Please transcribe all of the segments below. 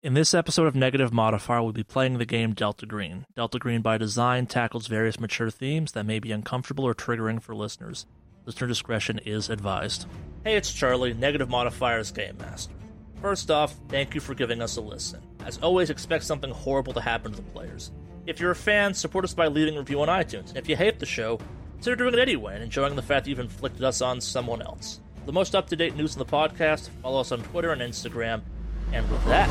In this episode of Negative Modifier, we'll be playing the game Delta Green. Delta Green, by design, tackles various mature themes that may be uncomfortable or triggering for listeners. Listener discretion is advised. Hey, it's Charlie, Negative Modifier's Game Master. First off, thank you for giving us a listen. As always, expect something horrible to happen to the players. If you're a fan, support us by leaving a review on iTunes. And if you hate the show, consider doing it anyway and enjoying the fact that you've inflicted us on someone else. For the most up to date news on the podcast, follow us on Twitter and Instagram. And with that,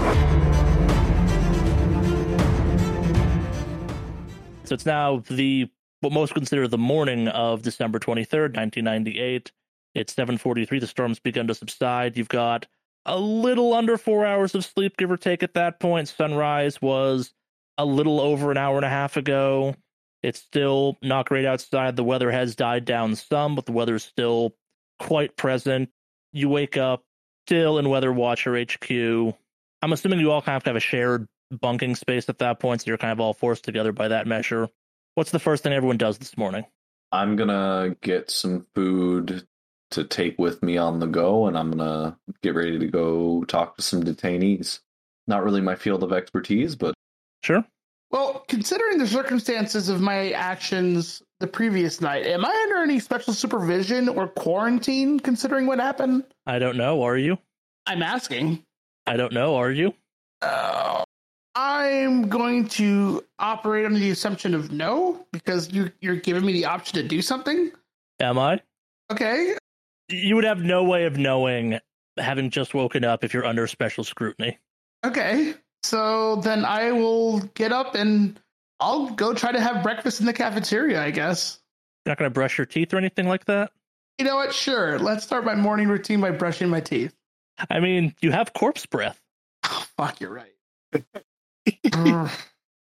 so it's now the what most consider the morning of December 23rd, 1998. It's 7:43. The storm's begun to subside. You've got a little under four hours of sleep, give or take. At that point, sunrise was a little over an hour and a half ago. It's still not great outside. The weather has died down some, but the weather's still quite present. You wake up still in Weather Watcher HQ. I'm assuming you all kind of have a shared bunking space at that point, so you're kind of all forced together by that measure. What's the first thing everyone does this morning? I'm gonna get some food to take with me on the go, and I'm gonna get ready to go talk to some detainees. Not really my field of expertise, but Sure. Well, considering the circumstances of my actions the previous night, am I under any special supervision or quarantine considering what happened? I don't know. Are you? I'm asking. I don't know. Are you? Uh, I'm going to operate under the assumption of no because you you're giving me the option to do something. Am I? Okay. You would have no way of knowing, having just woken up, if you're under special scrutiny. Okay. So then I will get up and I'll go try to have breakfast in the cafeteria, I guess. You're not going to brush your teeth or anything like that? You know what? Sure. Let's start my morning routine by brushing my teeth. I mean, you have corpse breath. Oh, fuck, you're right.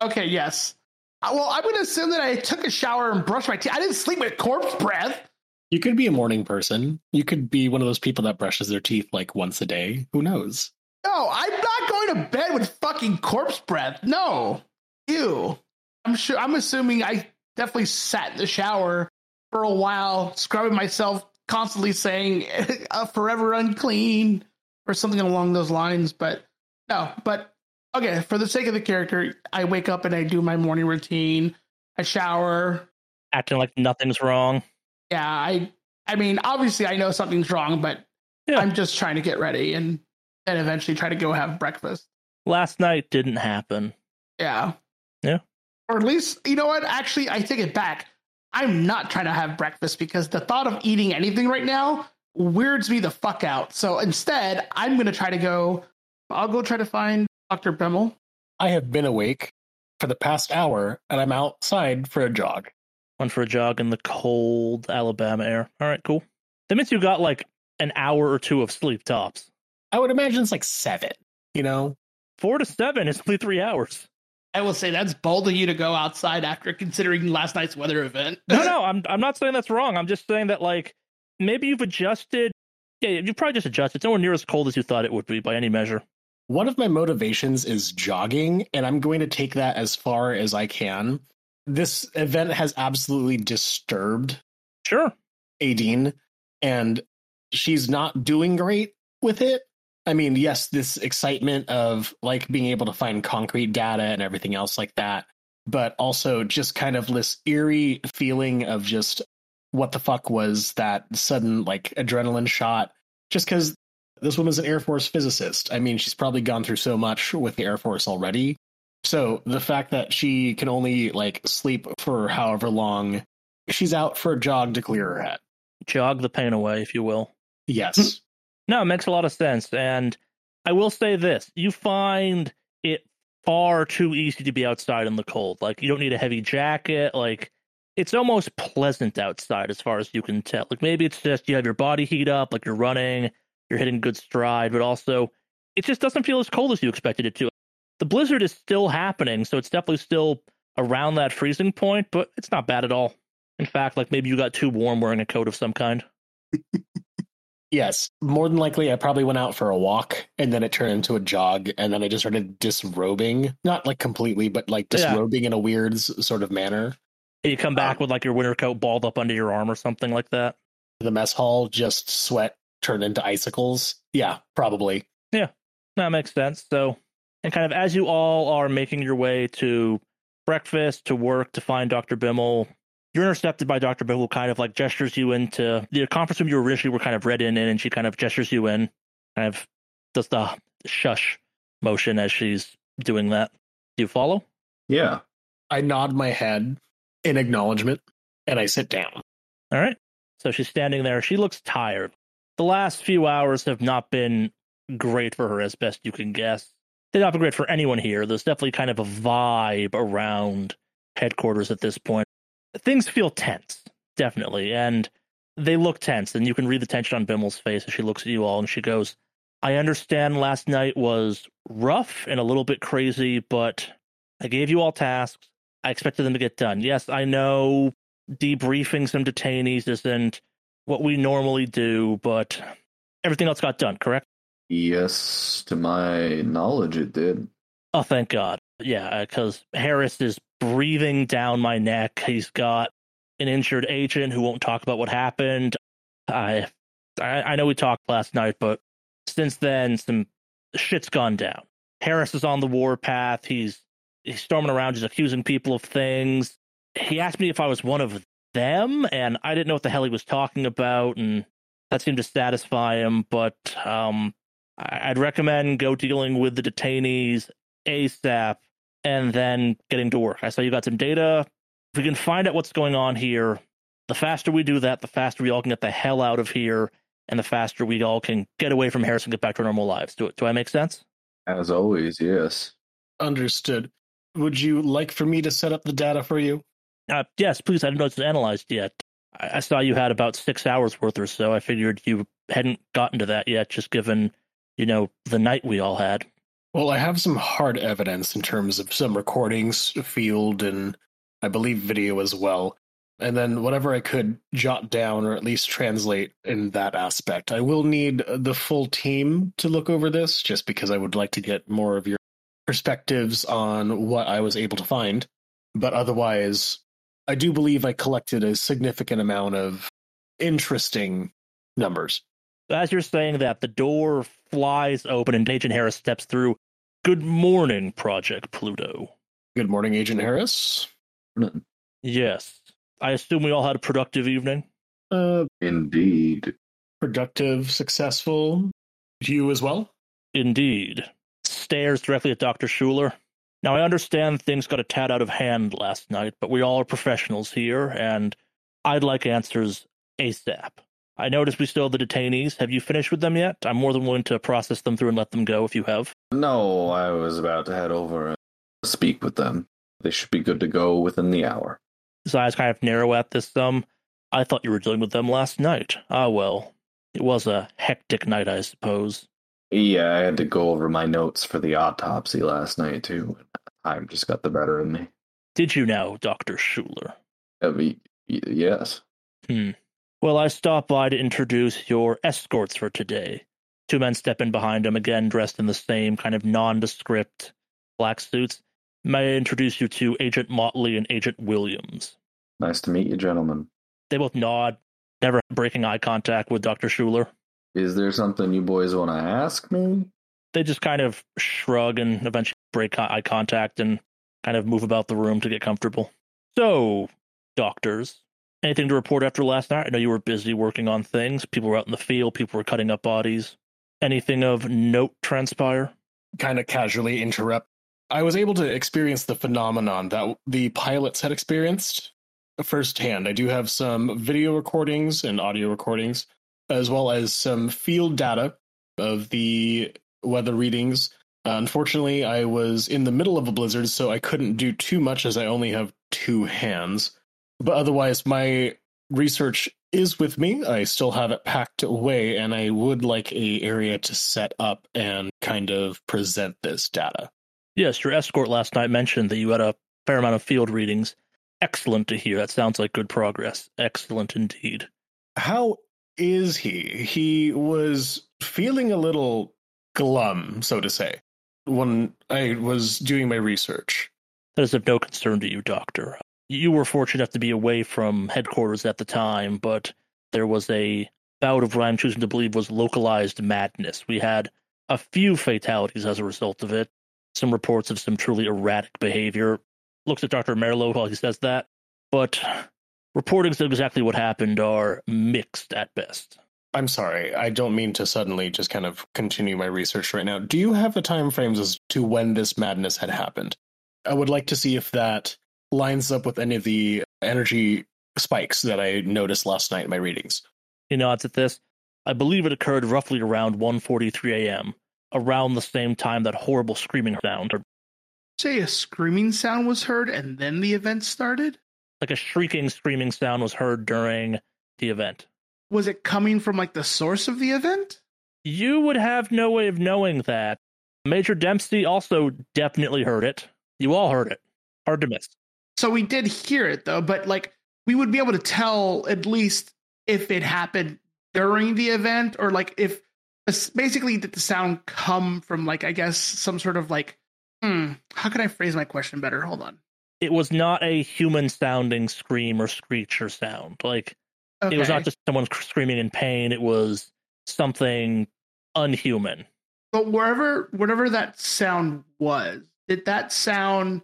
Okay, yes. Uh, Well, I'm going to assume that I took a shower and brushed my teeth. I didn't sleep with corpse breath. You could be a morning person. You could be one of those people that brushes their teeth like once a day. Who knows? No, I'm not going to bed with fucking corpse breath. No. Ew. I'm sure, I'm assuming I definitely sat in the shower for a while, scrubbing myself, constantly saying, forever unclean, or something along those lines. But no, but okay, for the sake of the character, I wake up and I do my morning routine. I shower. Acting like nothing's wrong. Yeah, I I mean, obviously I know something's wrong, but Yeah. I'm just trying to get ready and then eventually try to go have breakfast. Last night didn't happen. Yeah. Yeah. Or at least, you know what? Actually, I take it back. I'm not trying to have breakfast because the thought of eating anything right now weirds me the fuck out. So instead, I'm going to try to go, I'll go try to find Dr. Bimmel. I have been awake for the past hour and I'm outside for a jog. Went for a jog in the cold Alabama air. All right, cool. That means you got like an hour or two of sleep tops. I would imagine it's like seven, you know? Four to seven is only three hours. I will say that's bold of you to go outside after considering last night's weather event. No, no, I'm I'm not saying that's wrong. I'm just saying that like maybe you've adjusted. Yeah, you've probably just adjusted. It's nowhere near as cold as you thought it would be by any measure. One of my motivations is jogging, and I'm going to take that as far as I can. This event has absolutely disturbed Sure. Adine, and she's not doing great with it. I mean, yes, this excitement of like being able to find concrete data and everything else like that, but also just kind of this eerie feeling of just what the fuck was that sudden like adrenaline shot just because this woman's an Air Force physicist. I mean, she's probably gone through so much with the Air Force already. So the fact that she can only like sleep for however long, she's out for a jog to clear her head. Jog the pain away, if you will. Yes. No, it makes a lot of sense. And I will say this you find it far too easy to be outside in the cold. Like, you don't need a heavy jacket. Like, it's almost pleasant outside as far as you can tell. Like, maybe it's just you have your body heat up, like you're running, you're hitting good stride, but also it just doesn't feel as cold as you expected it to. The blizzard is still happening, so it's definitely still around that freezing point, but it's not bad at all. In fact, like maybe you got too warm wearing a coat of some kind. Yes. More than likely, I probably went out for a walk and then it turned into a jog. And then I just started disrobing. Not like completely, but like Yeah. disrobing in a weird sort of manner. And you come back um, with like your winter coat balled up under your arm or something like that. The mess hall, just sweat turned into icicles. Yeah, probably. Yeah, that makes sense. So And kind of as you all are making your way to breakfast, to work, to find Dr. Bimmel, you're intercepted by Dr. Bimmel, kind of like gestures you into the conference room you originally were kind of read in, and she kind of gestures you in, kind of does the shush motion as she's doing that. Do you follow? Yeah. I nod my head in acknowledgement and I sit down. All right. So she's standing there. She looks tired. The last few hours have not been great for her, as best you can guess. They've not been great for anyone here. There's definitely kind of a vibe around headquarters at this point. Things feel tense, definitely. And they look tense, and you can read the tension on Bimmel's face as she looks at you all and she goes, I understand last night was rough and a little bit crazy, but I gave you all tasks. I expected them to get done. Yes, I know debriefing some detainees isn't what we normally do, but everything else got done, correct? Yes, to my knowledge, it did. Oh, thank God. Yeah, because Harris is breathing down my neck. He's got an injured agent who won't talk about what happened. I, I, I know we talked last night, but since then, some shit's gone down. Harris is on the warpath. He's he's storming around, just accusing people of things. He asked me if I was one of them, and I didn't know what the hell he was talking about, and that seemed to satisfy him. But um, I'd recommend go dealing with the detainees ASAP and then getting to work. I saw you got some data. If we can find out what's going on here, the faster we do that, the faster we all can get the hell out of here, and the faster we all can get away from Harris and get back to our normal lives. Do, do I make sense? As always, yes. Understood. Would you like for me to set up the data for you? Uh, yes, please. I didn't know it's analyzed yet. I, I saw you had about six hours worth or so. I figured you hadn't gotten to that yet, just given, you know, the night we all had. Well, I have some hard evidence in terms of some recordings, field, and I believe video as well. And then whatever I could jot down or at least translate in that aspect. I will need the full team to look over this just because I would like to get more of your perspectives on what I was able to find. But otherwise, I do believe I collected a significant amount of interesting numbers. As you're saying that, the door flies open and Agent Harris steps through. Good morning, Project Pluto. Good morning, Agent Harris. Yes. I assume we all had a productive evening. Uh, Indeed. productive, successful. You as well? Indeed. Stares directly at Dr. Schuler. Now, I understand things got a tad out of hand last night, but we all are professionals here, and I'd like answers ASAP. I noticed we still have the detainees. Have you finished with them yet? I'm more than willing to process them through and let them go if you have. No, I was about to head over and speak with them. They should be good to go within the hour. His eyes kind of narrow at this. Um, I thought you were dealing with them last night. Ah, well, it was a hectic night, I suppose. Yeah, I had to go over my notes for the autopsy last night too. Time just got the better of me. Did you now, Doctor Schuler? Uh, y- y- yes. Hmm. Well, I stopped by to introduce your escorts for today. Two men step in behind him, again dressed in the same kind of nondescript black suits. May I introduce you to Agent Motley and Agent Williams? Nice to meet you, gentlemen. They both nod, never breaking eye contact with Dr. Schuler. Is there something you boys want to ask me? They just kind of shrug and eventually break eye contact and kind of move about the room to get comfortable. So, doctors, anything to report after last night? I know you were busy working on things. People were out in the field, people were cutting up bodies. Anything of note transpire? Kind of casually interrupt. I was able to experience the phenomenon that the pilots had experienced firsthand. I do have some video recordings and audio recordings, as well as some field data of the weather readings. Unfortunately, I was in the middle of a blizzard, so I couldn't do too much as I only have two hands. But otherwise, my research is with me. I still have it packed away, and I would like a area to set up and kind of present this data. Yes, your escort last night mentioned that you had a fair amount of field readings. Excellent to hear. That sounds like good progress. Excellent indeed. How is he? He was feeling a little glum, so to say, when I was doing my research. That is of no concern to you, Doctor. You were fortunate enough to be away from headquarters at the time, but there was a bout of what I'm choosing to believe was localized madness. We had a few fatalities as a result of it. some reports of some truly erratic behavior. Looks at Dr. Merlo while he says that, but reportings of exactly what happened are mixed at best. I'm sorry. I don't mean to suddenly just kind of continue my research right now. Do you have the time frames as to when this madness had happened? I would like to see if that lines up with any of the energy spikes that I noticed last night in my readings. He nods at this. I believe it occurred roughly around 1:43 a.m., around the same time that horrible screaming sound, or Say a screaming sound was heard and then the event started? like a shrieking, screaming sound was heard during the event. Was it coming from like the source of the event? You would have no way of knowing that. Major Dempsey also definitely heard it. You all heard it. Hard to miss. So we did hear it though, but like we would be able to tell at least if it happened during the event or like if basically did the sound come from like I guess some sort of like hmm how can I phrase my question better? Hold on. It was not a human sounding scream or screech or sound. Like Okay. it was not just someone screaming in pain, it was something unhuman. But wherever whatever that sound was, did that sound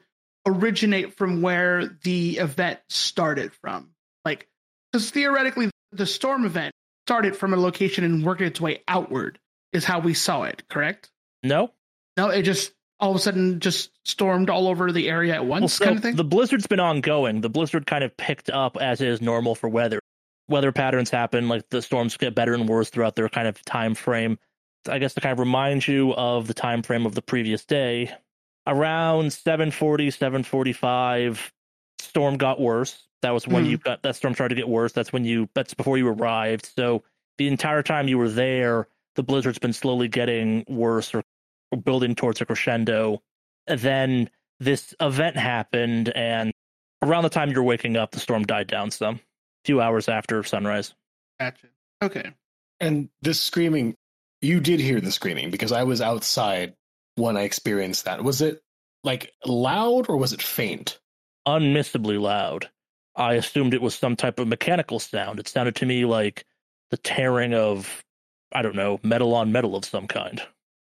originate from where the event started from? Like, because theoretically, the storm event started from a location and worked its way outward, is how we saw it. Correct? No? No, it just all of a sudden just stormed all over the area at once, Well, so kind of thing. The blizzard's been ongoing. The blizzard kind of picked up as is normal for weather. Weather patterns happen, like the storms get better and worse throughout their kind of time frame. I guess to kind of remind you of the time frame of the previous day, around 740, 745, storm got worse. That was when Mhm. you got that storm started to get worse. That's when you that's before you arrived. So the entire time you were there, the blizzard's been slowly getting worse or, or building towards a crescendo. And then this event happened, and around the time you're waking up, the storm died down some. A few hours after sunrise. Gotcha. Okay. And this screaming, you did hear the screaming because I was outside when I experienced that. Was it like loud or was it faint? Unmissably loud. I assumed it was some type of mechanical sound. It sounded to me like the tearing of, I don't know, metal on metal of some kind.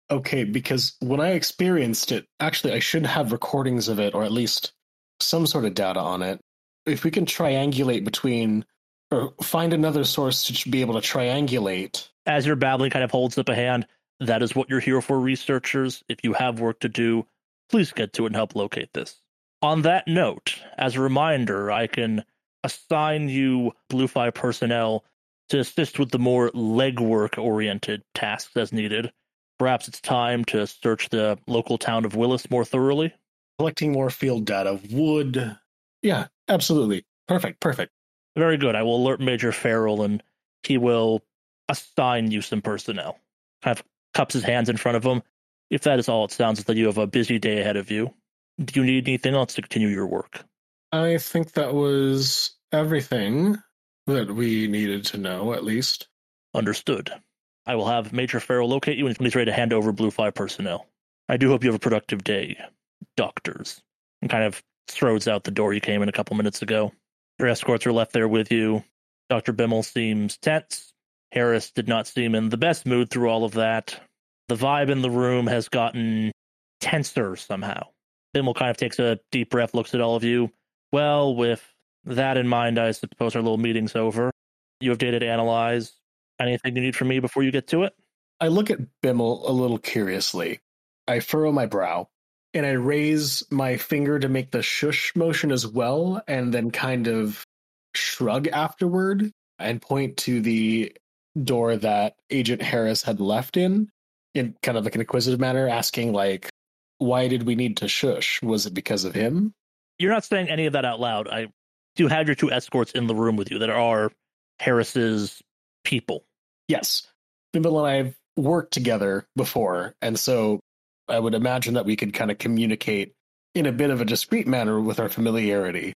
Okay, because when I experienced it, actually, I should have recordings of it or at least some sort of data on it. If we can triangulate between or find another source to be able to triangulate. As your babbling kind of holds up a hand, that is what you're here for, researchers. If you have work to do, please get to it and help locate this. On that note, as a reminder, I can assign you Blue Fly personnel to assist with the more legwork oriented tasks as needed. Perhaps it's time to search the local town of Willis more thoroughly. Collecting more field data would. Yeah, absolutely. Perfect, perfect. Very good. I will alert Major Farrell and he will assign you some personnel. Kind of cups his hands in front of him. If that is all, it sounds like you have a busy day ahead of you. Do you need anything else to continue your work? I think that was everything that we needed to know, at least. Understood. I will have Major Farrell locate you when he's ready to hand over Bluefly personnel. I do hope you have a productive day, doctors. And kind of throws out the door you came in a couple minutes ago. Your escorts are left there with you. Dr. Bimmel seems tense. Harris did not seem in the best mood through all of that. The vibe in the room has gotten tenser somehow. Bimmel kind of takes a deep breath, looks at all of you. Well, with that in mind, I suppose our little meeting's over. You have data to analyze. Anything you need from me before you get to it? I look at Bimmel a little curiously. I furrow my brow and I raise my finger to make the shush motion as well, and then kind of shrug afterward and point to the door that Agent Harris had left in, in kind of like an inquisitive manner, asking, like, why did we need to shush? Was it because of him? You're not saying any of that out loud. I do have your two escorts in the room with you that are Harris's people. Yes. Bimmel and I have worked together before, and so I would imagine that we could kind of communicate in a bit of a discreet manner with our familiarity.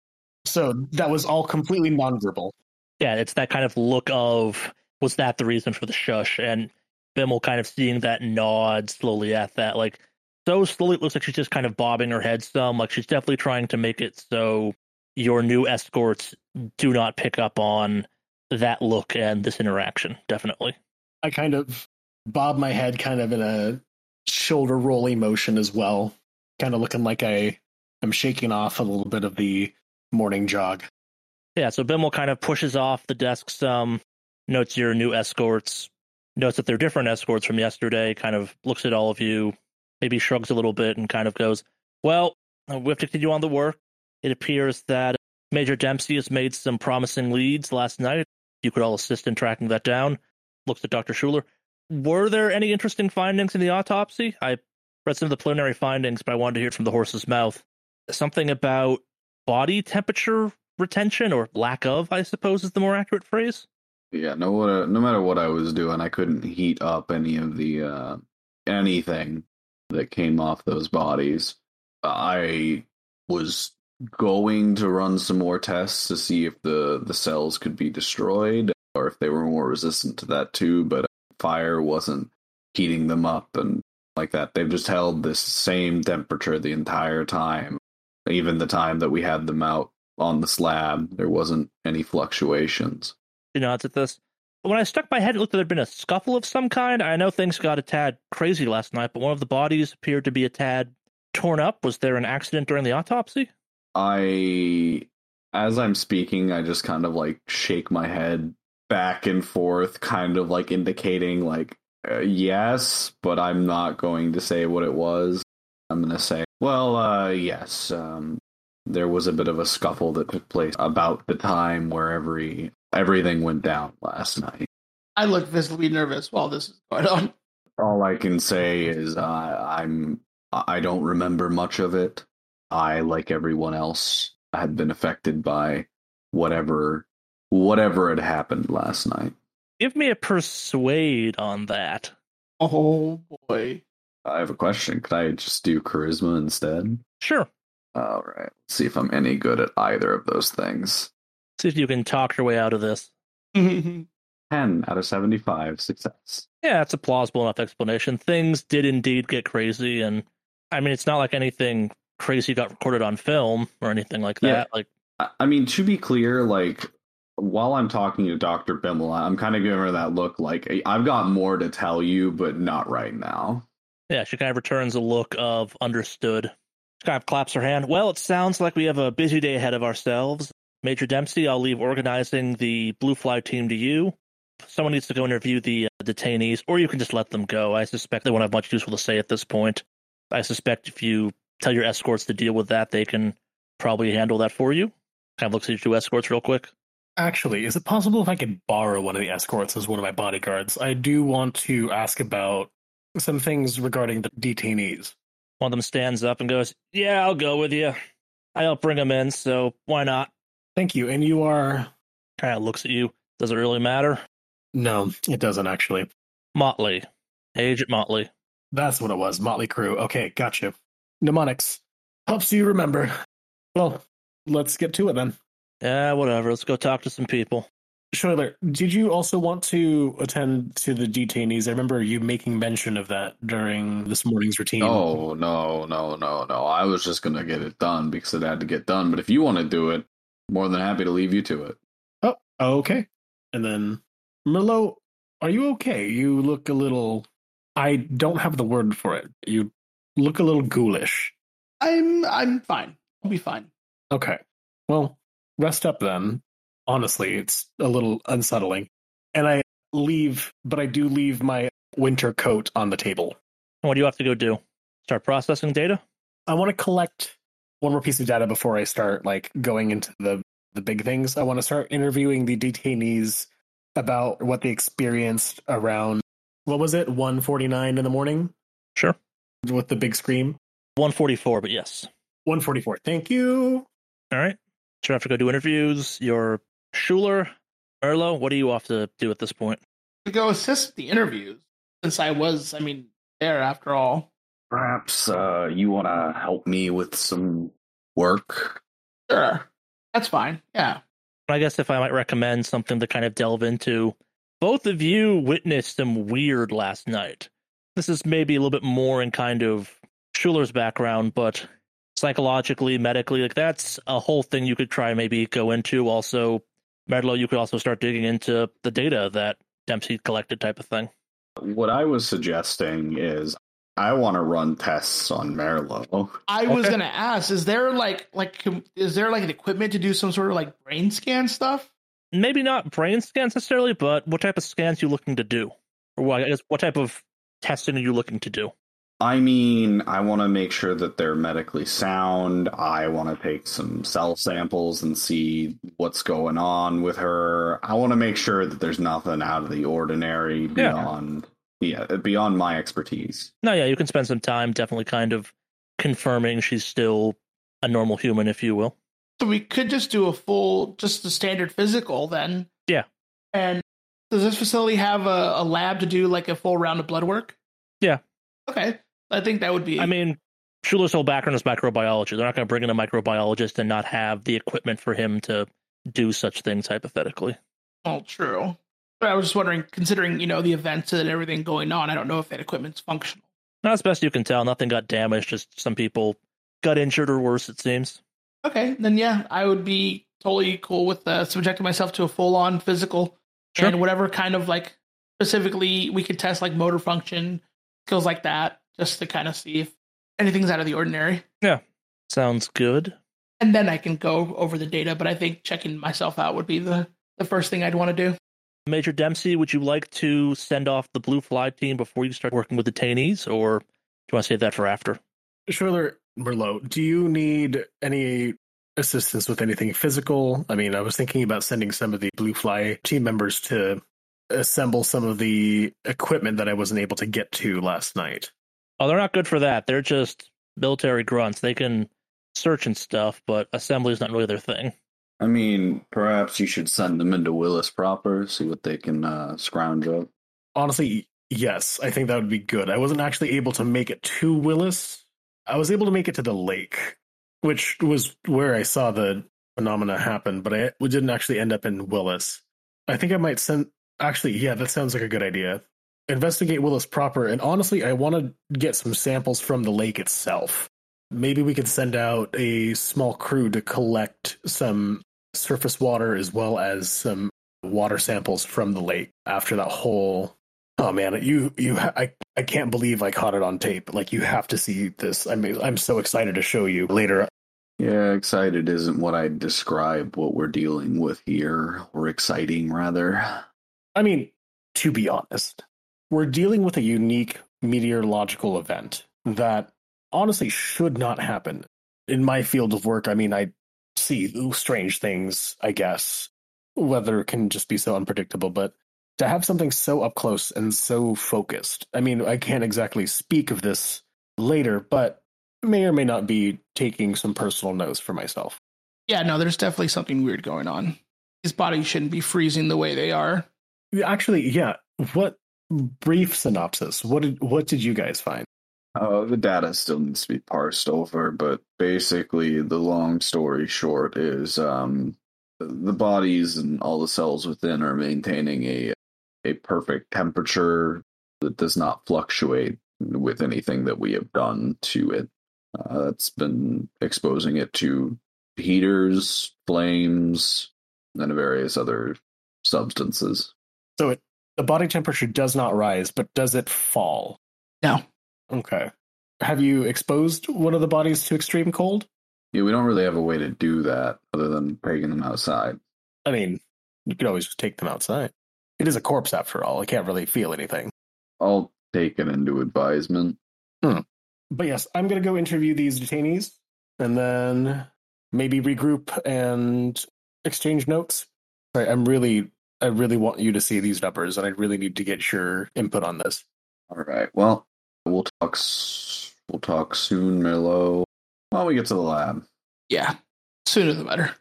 So that was all completely nonverbal. Yeah, it's that kind of look of was that the reason for the shush? And Bimmel kind of seeing that nod slowly at that, like so slowly it looks like she's just kind of bobbing her head some, like she's definitely trying to make it so your new escorts do not pick up on that look and this interaction. Definitely. I kind of bob my head kind of in a shoulder rolling motion as well. kind of looking like I am shaking off a little bit of the morning jog. Yeah, so Bimmel kind of pushes off the desk some, notes your new escorts, notes that they're different escorts from yesterday, kind of looks at all of you, maybe shrugs a little bit and kind of goes, Well, uh, we have to continue on the work. It appears that Major Dempsey has made some promising leads last night. You could all assist in tracking that down. Looks at Dr. Schuler. Were there any interesting findings in the autopsy? I read some of the preliminary findings, but I wanted to hear it from the horse's mouth. Something about body temperature retention or lack of, I suppose, is the more accurate phrase. Yeah, no what no matter what I was doing, I couldn't heat up any of the uh anything that came off those bodies. I was going to run some more tests to see if the the cells could be destroyed or if they were more resistant to that too, but fire wasn't heating them up and like that. They've just held this same temperature the entire time. Even the time that we had them out on the slab, there wasn't any fluctuations. Nods at this. When I stuck my head, it looked like there'd been a scuffle of some kind. I know things got a tad crazy last night, but one of the bodies appeared to be a tad torn up. Was there an accident during the autopsy? I, as I'm speaking, I just kind of like shake my head back and forth, kind of like indicating like uh, yes, but I'm not going to say what it was. I'm going to say, well, uh, yes, um, there was a bit of a scuffle that took place about the time where every everything went down last night. I look visibly nervous while this is going on. All I can say is uh, I'm I don't remember much of it. I, like everyone else, had been affected by whatever whatever had happened last night. Give me a persuade on that. Oh boy. I have a question. Could I just do charisma instead? Sure. All right. Let's see if I'm any good at either of those things. See if you can talk your way out of this. 10 out of 75 success. Yeah, that's a plausible enough explanation. Things did indeed get crazy, and I mean, it's not like anything crazy got recorded on film or anything like that. Yeah. Like, I- mean, to be clear, like while I'm talking to Dr. Bimmel, I'm kind of giving her that look like I've got more to tell you, but not right now. yeah, she kind of returns a look of understood. She kind of claps her hand. Well, it sounds like we have a busy day ahead of ourselves. Major Dempsey, I'll leave organizing the Blue Fly team to you. Someone needs to go interview the uh, detainees, or you can just let them go. I suspect they won't have much useful to say at this point. I suspect if you tell your escorts to deal with that, they can probably handle that for you. Kind of looks at your two escorts real quick. Actually, is it possible if I could borrow one of the escorts as one of my bodyguards? I do want to ask about some things regarding the detainees. One of them stands up and goes, Yeah, I'll go with you. I helped bring them in, so why not? Thank you. And you are. Kind of looks at you. Does it really matter? No, it doesn't actually. Motley. Agent Motley. That's what it was. Motley Crew. Okay, gotcha. Mnemonics helps you remember. Well, let's get to it then. Yeah, whatever. Let's go talk to some people. Schuyler, did you also want to attend to the detainees? I remember you making mention of that during this morning's routine. Oh, no, no, no, no. I was just going to get it done because it had to get done. But if you want to do it, more than happy to leave you to it. Oh, okay. And then, Merlo, are you okay? You look a little. I don't have the word for it. You look a little ghoulish. I'm I'm fine. I'll be fine. Okay. Well, rest up then. Honestly, it's a little unsettling. And I leave, but I do leave my winter coat on the table. What do you have to go do? Start processing data? I want to collect one more piece of data before I start like going into the the big things. I want to start interviewing the detainees about what they experienced around what was it 149 in the morning Sure. with the big scream 144, but yes. 144 thank you All right. So you have to go do interviews. Your Schuler, Erlo, what are you off to do at this point? To go assist the interviews, since I was, I mean, there after all. Perhaps uh, you want to help me with some work? Sure. That's fine. Yeah. I guess if I might recommend something to kind of delve into, both of you witnessed some weird last night. This is maybe a little bit more in kind of Schuler's background, but psychologically, medically, like that's a whole thing you could try maybe go into. Also, Merlo, you could also start digging into the data that Dempsey collected type of thing. What I was suggesting is I want to run tests on Merlo. I was gonna ask: Is there like like is there like an equipment to do some sort of like brain scan stuff? Maybe not brain scans necessarily, but what type of scans you looking to do, or what, I guess what type of testing are you looking to do? I mean, I want to make sure that they're medically sound. I want to take some cell samples and see what's going on with her. I want to make sure that there's nothing out of the ordinary beyond yeah, Uh, beyond my expertise. No, yeah, you can spend some time definitely kind of confirming she's still a normal human, if you will. So we could just do a full, just a standard physical then. Yeah. And does this facility have a, a lab to do like a full round of blood work? Yeah. Okay. I think that would be. I mean, Schuler's whole background is microbiology. They're not going to bring in a microbiologist and not have the equipment for him to do such things hypothetically. well, true. But I was just wondering, considering you know the events and everything going on, I don't know if that equipment's functional. Not as best you can tell. Nothing got damaged. Just some people got injured or worse, it seems. Okay, then yeah, I would be totally cool with uh, subjecting myself to a full on physical Sure. and whatever kind of like specifically we could test like motor function, skills like that, just to kind of see if anything's out of the ordinary. Yeah, sounds good. And then I can go over the data, but I think checking myself out would be the, the first thing I'd want to do. Major Dempsey, would you like to send off the Blue Fly team before you start working with the detainees, or do you want to save that for after? Schuyler Merlo, do you need any assistance with anything physical? I mean, I was thinking about sending some of the Blue Fly team members to assemble some of the equipment that I wasn't able to get to last night. Oh, they're not good for that. They're just military grunts. They can search and stuff, but assembly is not really their thing. I mean, perhaps you should send them into Willis proper, see what they can uh, scrounge up. Honestly, yes, I think that would be good. I wasn't actually able to make it to Willis. I was able to make it to the lake, which was where I saw the phenomena happen, but I didn't actually end up in Willis. I think I might send. Actually, yeah, that sounds like a good idea. Investigate Willis proper, and honestly, I want to get some samples from the lake itself. Maybe we could send out a small crew to collect some surface water as well as some water samples from the lake after that whole oh man you you I, I can't believe i caught it on tape. Like you have to see this. I mean i'm so excited to show you later. Yeah, excited isn't what I'd describe what we're dealing with here, or exciting rather. i mean to be honest we're dealing with a unique meteorological event that honestly should not happen. In my field of work i mean i see strange things i guess weather can just be so unpredictable but to have something so up close and so focused i mean i can't exactly speak of this later but may or may not be taking some personal notes for myself Yeah, no, there's definitely something weird going on. These bodies shouldn't be freezing the way they are. actually yeah what brief synopsis what did what did you guys find Uh, the data still needs to be parsed over, but basically, the long story short is um, the bodies and all the cells within are maintaining a a perfect temperature that does not fluctuate with anything that we have done to it. Uh, that's been exposing it to heaters, flames, and various other substances. so it the body temperature does not rise but does it fall No. Okay have you exposed one of the bodies to extreme cold Yeah, we don't really have a way to do that other than taking them outside. i mean you could always just take them outside it is a corpse after all it can't really feel anything I'll take it into advisement. Hmm. But yes, I'm going to go interview these detainees and then maybe regroup and exchange notes. Sorry, I'm really, I really want you to see these numbers and I really need to get your input on this. All right. Well, we'll talk. We'll talk soon, Merlo. While we get to the lab. Yeah, sooner the better.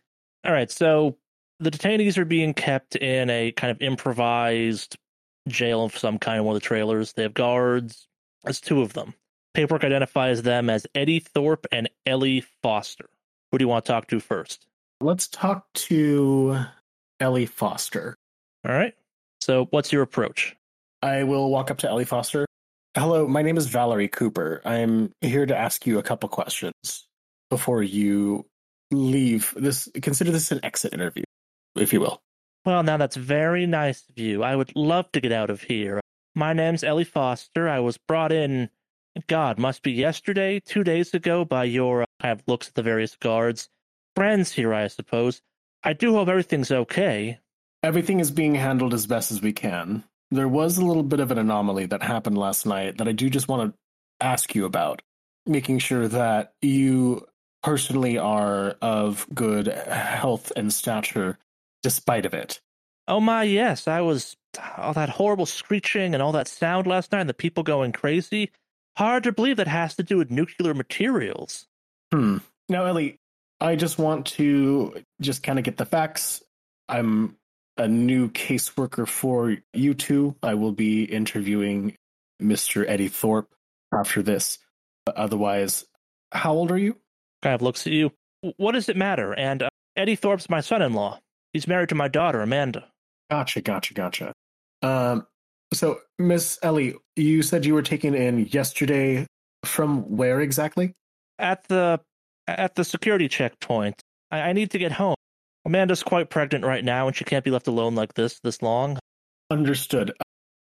All right, so the detainees are being kept in a kind of improvised jail of some kind, one of the trailers. They have guards. There's two of them. Paperwork identifies them as Eddie Thorpe and Ellie Foster. Who do you want to talk to first? Let's talk to Ellie Foster. All right. So, what's your approach? I will walk up to Ellie Foster. Hello, my name is Valerie Cooper. I'm here to ask you a couple questions before you leave. This consider this an exit interview, if you will. Well, now that's very nice of you. I would love to get out of here. My name's Ellie Foster. I was brought in God, must be yesterday, two days ago, by your uh, kind of looks at the various guards. Friends here, I suppose. I do hope everything's okay. Everything is being handled as best as we can. There was a little bit of an anomaly that happened last night that I do just want to ask you about, making sure that you personally are of good health and stature despite of it. Oh my, yes, I was all that horrible screeching and all that sound last night and the people going crazy. Hard to believe that has to do with nuclear materials. Hmm. Now, Ellie, I just want to just kind of get the facts. I'm a new caseworker for you two. I will be interviewing Mr. Eddie Thorpe after this. But otherwise, how old are you? Kind of looks at you. What does it matter? And uh, Eddie Thorpe's my son in law. He's married to my daughter, Amanda. Gotcha, gotcha, gotcha. Um, so, Miss Ellie, you said you were taken in yesterday. From where exactly? At the at the security checkpoint. I, I need to get home. Amanda's quite pregnant right now, and she can't be left alone like this this long. Understood.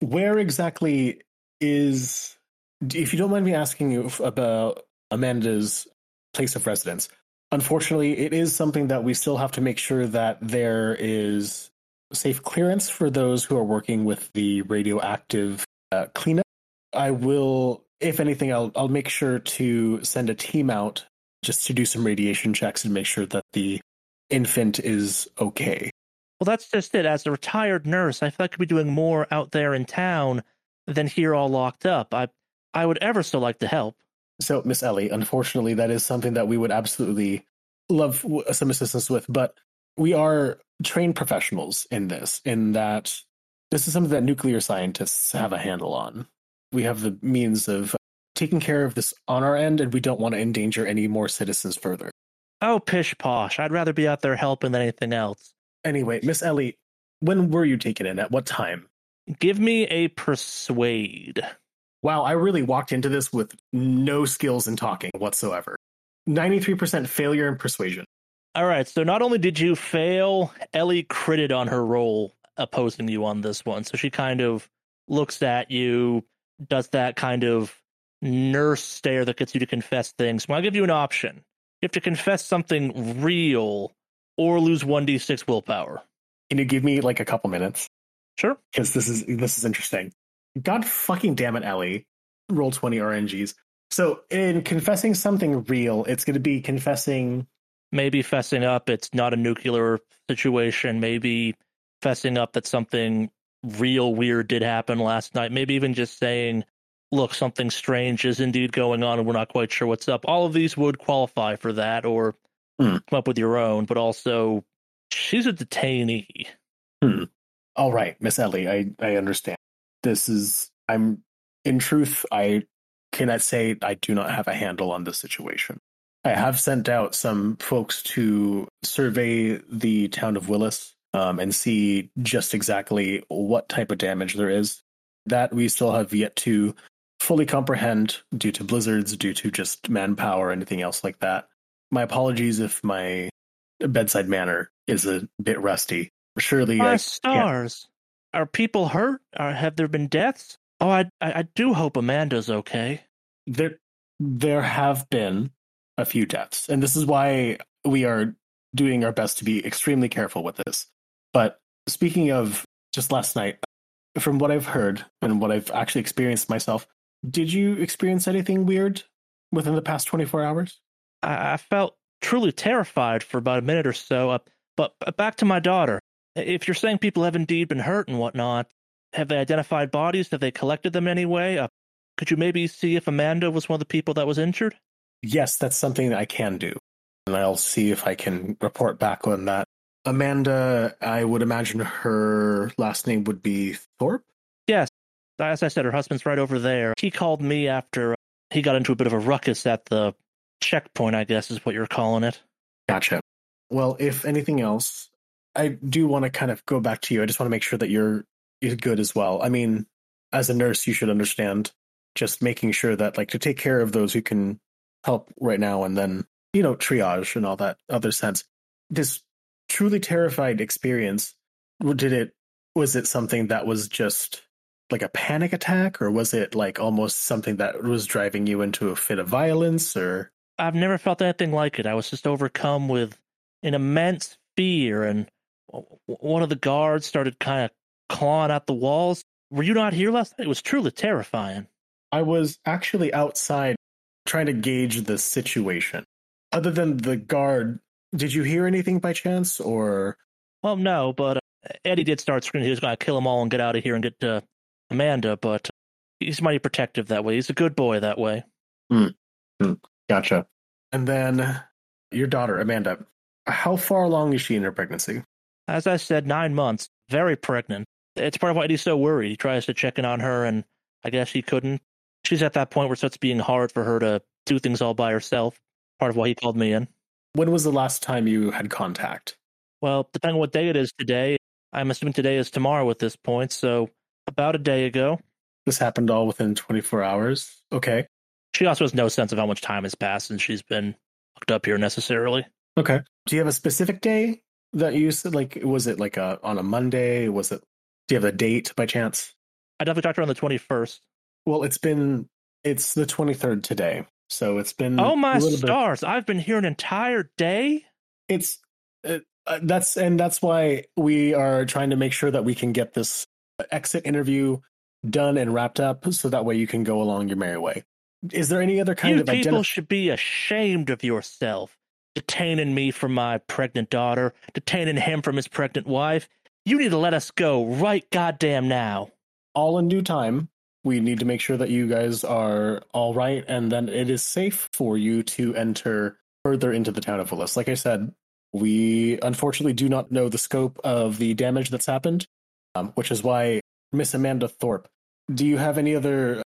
Where exactly is, if you don't mind me asking you about Amanda's place of residence? Unfortunately, it is something that we still have to make sure that there is safe clearance for those who are working with the radioactive uh, cleanup. I will, if anything, I'll I'll make sure to send a team out just to do some radiation checks and make sure that the infant is okay. Well, that's just it. As a retired nurse, I feel like I could be doing more out there in town than here all locked up. I I would ever so like to help. So, Miss Ellie, unfortunately, that is something that we would absolutely love some assistance with, but we are trained professionals in this, in that this is something that nuclear scientists have a handle on. We have the means of taking care of this on our end, and we don't want to endanger any more citizens further. Oh, pish posh. I'd rather be out there helping than anything else. Anyway, Miss Ellie, when were you taken in? At what time? Give me a persuade. Wow, I really walked into this with no skills in talking whatsoever. 93% failure in persuasion. All right, so not only did you fail, Ellie critted on her roll opposing you on this one. So she kind of looks at you, does that kind of nurse stare that gets you to confess things. Well, I'll give you an option. You have to confess something real or lose 1d6 willpower. Can you give me like a couple minutes? Sure. Because this is this is interesting. God fucking damn it, Ellie. Roll 20 RNGs. So in confessing something real, it's going to be confessing maybe fessing up it's not a nuclear situation, maybe fessing up that something real weird did happen last night, maybe even just saying, look, something strange is indeed going on and we're not quite sure what's up. All of these would qualify for that or Hmm. come up with your own, but also she's a detainee. Hmm. All right, Miss Ellie, I, I understand. This is I'm in truth, I cannot say I do not have a handle on this situation. I have sent out some folks to survey the town of Willis um, and see just exactly what type of damage there is. That we still have yet to fully comprehend due to blizzards, due to just manpower, anything else like that. My apologies if my bedside manner is a bit rusty. Surely My I stars. Are people hurt? Or have there been deaths? Oh, I, I I do hope Amanda's okay. there there have been a few deaths and this is why we are doing our best to be extremely careful with this but speaking of just last night from what i've heard and what i've actually experienced myself did you experience anything weird within the past 24 hours I, I felt truly terrified for about a minute or so. Uh, but uh, back to my daughter. If you're saying people have indeed been hurt and whatnot, have they identified bodies? Have they collected them anyway? Uh, could you maybe see if Amanda was one of the people that was injured? yes that's something that i can do and i'll see if i can report back on that amanda i would imagine her last name would be thorpe Yes. As I said, her husband's right over there. He called me after uh, he got into a bit of a ruckus at the checkpoint, I guess is what you're calling it. Gotcha. Well, if anything else, I do want to kind of go back to you. I just want to make sure that you're you're good as well. I mean, as a nurse, you should understand just making sure that like to take care of those who can help right now and then, you know, triage and all that other sense. This truly terrified experience, did it was it something that was just like a panic attack, or was it like almost something that was driving you into a fit of violence? Or I've never felt anything like it. I was just overcome with an immense fear, and one of the guards started kind of clawing at the walls. Were you not here last night? It was truly terrifying. I was actually outside trying to gauge the situation. Other than the guard, did you hear anything by chance, or? Well, no, but uh, Eddie did start screaming he was going to kill them all and get out of here and get to Amanda, but he's mighty protective that way. He's a good boy that way. Mm. Mm. Gotcha. And then your daughter, Amanda, how far along is she in her pregnancy? As I said, nine months. Very pregnant. It's part of why he's so worried. He tries to check in on her, and I guess he couldn't. She's at that point where it starts being hard for her to do things all by herself. Part of why he called me in. When was the last time you had contact? Well, depending on what day it is today, I'm assuming today is tomorrow at this point, so about a day ago. This happened all within 24 hours. Okay. She also has no sense of how much time has passed since she's been hooked up here necessarily. Okay. Do you have a specific day that you said? Like, was it like a on a Monday? Was it? Do you have a date by chance? I definitely talked to her on the 21st. Well, it's been it's the 23rd today, so it's been. Oh my stars! Bit... I've been here an entire day. It's uh, uh, that's and that's why we are trying to make sure that we can get this exit interview done and wrapped up, so that way you can go along your merry way. Is there any other kind you of people identif- should be ashamed of yourself, detaining me from my pregnant daughter, detaining him from his pregnant wife. You need to let us go right goddamn now. All in due time. We need to make sure that you guys are all right, and then it is safe for you to enter further into the town of Willis. Like I said, we unfortunately do not know the scope of the damage that's happened, um, which is why Miss Amanda Thorpe. Do you have any other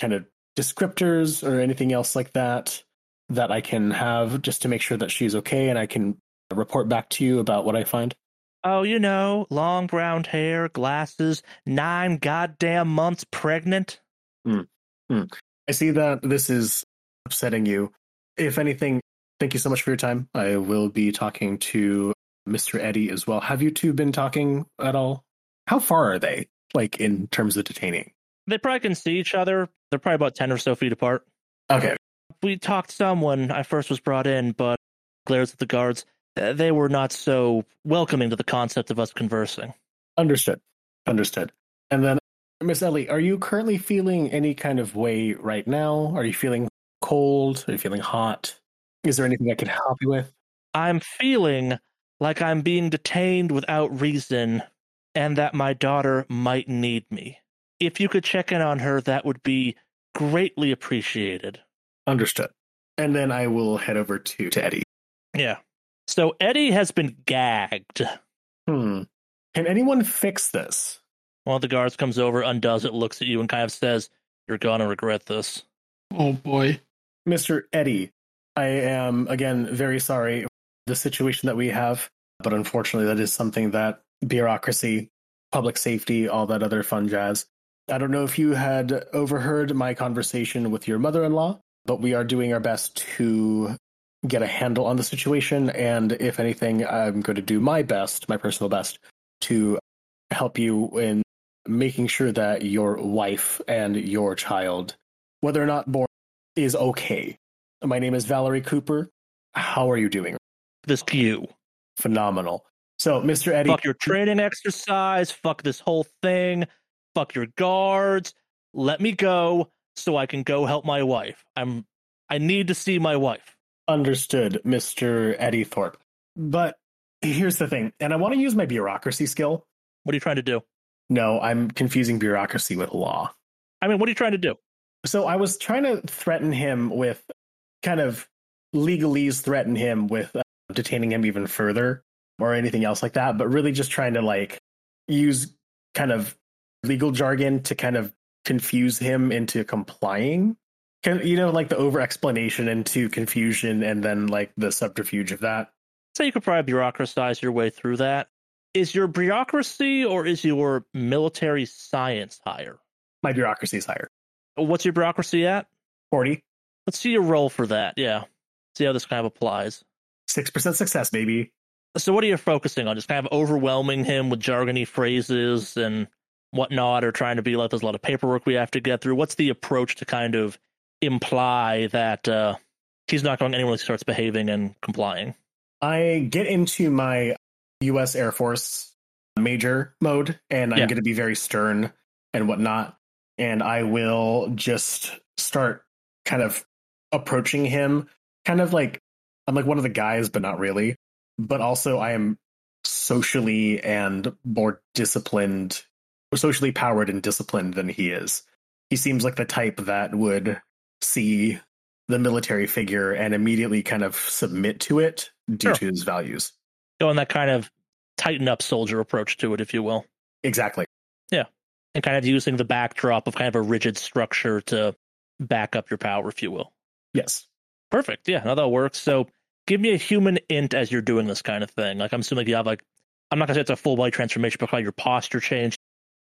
kind of descriptors or anything else like that that I can have just to make sure that she's okay and I can report back to you about what I find? Oh, you know, long brown hair, glasses, nine goddamn months pregnant. Mm. Mm. I see that this is upsetting you. If anything, thank you so much for your time. I will be talking to Mr. Eddie as well. Have you two been talking at all? How far are they, like in terms of detaining? They probably can see each other. They're probably about 10 or so feet apart. Okay. We talked some when I first was brought in, but glares at the guards. Uh, they were not so welcoming to the concept of us conversing. Understood. Understood. And then, Miss Ellie, are you currently feeling any kind of way right now? Are you feeling cold? Are you feeling hot? Is there anything I can help you with? I'm feeling like I'm being detained without reason and that my daughter might need me if you could check in on her, that would be greatly appreciated. Understood. And then I will head over to, to Eddie. Yeah. So Eddie has been gagged. Hmm. Can anyone fix this? One of the guards comes over, undoes it, looks at you, and kind of says, You're gonna regret this. Oh boy. Mr. Eddie, I am again very sorry the situation that we have, but unfortunately that is something that bureaucracy, public safety, all that other fun jazz I don't know if you had overheard my conversation with your mother in law, but we are doing our best to get a handle on the situation. And if anything, I'm going to do my best, my personal best, to help you in making sure that your wife and your child, whether or not born, is okay. My name is Valerie Cooper. How are you doing? This you. Phenomenal. So, Mr. Eddie. Fuck your training exercise. Fuck this whole thing fuck your guards, let me go so I can go help my wife. I'm I need to see my wife. Understood, Mr. Eddie Thorpe. But here's the thing, and I want to use my bureaucracy skill. What are you trying to do? No, I'm confusing bureaucracy with law. I mean, what are you trying to do? So I was trying to threaten him with kind of legalese threaten him with uh, detaining him even further or anything else like that, but really just trying to like use kind of legal jargon to kind of confuse him into complying. You know, like the over explanation into confusion and then like the subterfuge of that. So you could probably bureaucratize your way through that. Is your bureaucracy or is your military science higher? My bureaucracy is higher. What's your bureaucracy at? 40. Let's see your roll for that. Yeah. See how this kind of applies. 6% success, baby. So what are you focusing on? Just kind of overwhelming him with jargony phrases and whatnot, or trying to be like there's a lot of paperwork we have to get through? What's the approach to kind of imply that uh, he's not going anywhere he starts behaving and complying? I get into my U.S. Air Force major mode, and I'm Yeah. going to be very stern and whatnot. And I will just start kind of approaching him, kind of like I'm like one of the guys, but not really. But also, I am socially and more disciplined, or socially powered and disciplined than he is. He seems like the type that would see the military figure and immediately kind of submit to it due Sure. to his values. Going that kind of tighten up soldier approach to it, if you will, Exactly. Yeah. And kind of using the backdrop of kind of a rigid structure to back up your power, if you will. Yes. Perfect. Yeah, Now that works. So give me a human int as you're doing this kind of thing. Like I'm assuming you have like I'm not gonna say it's a full body transformation, but of your posture change.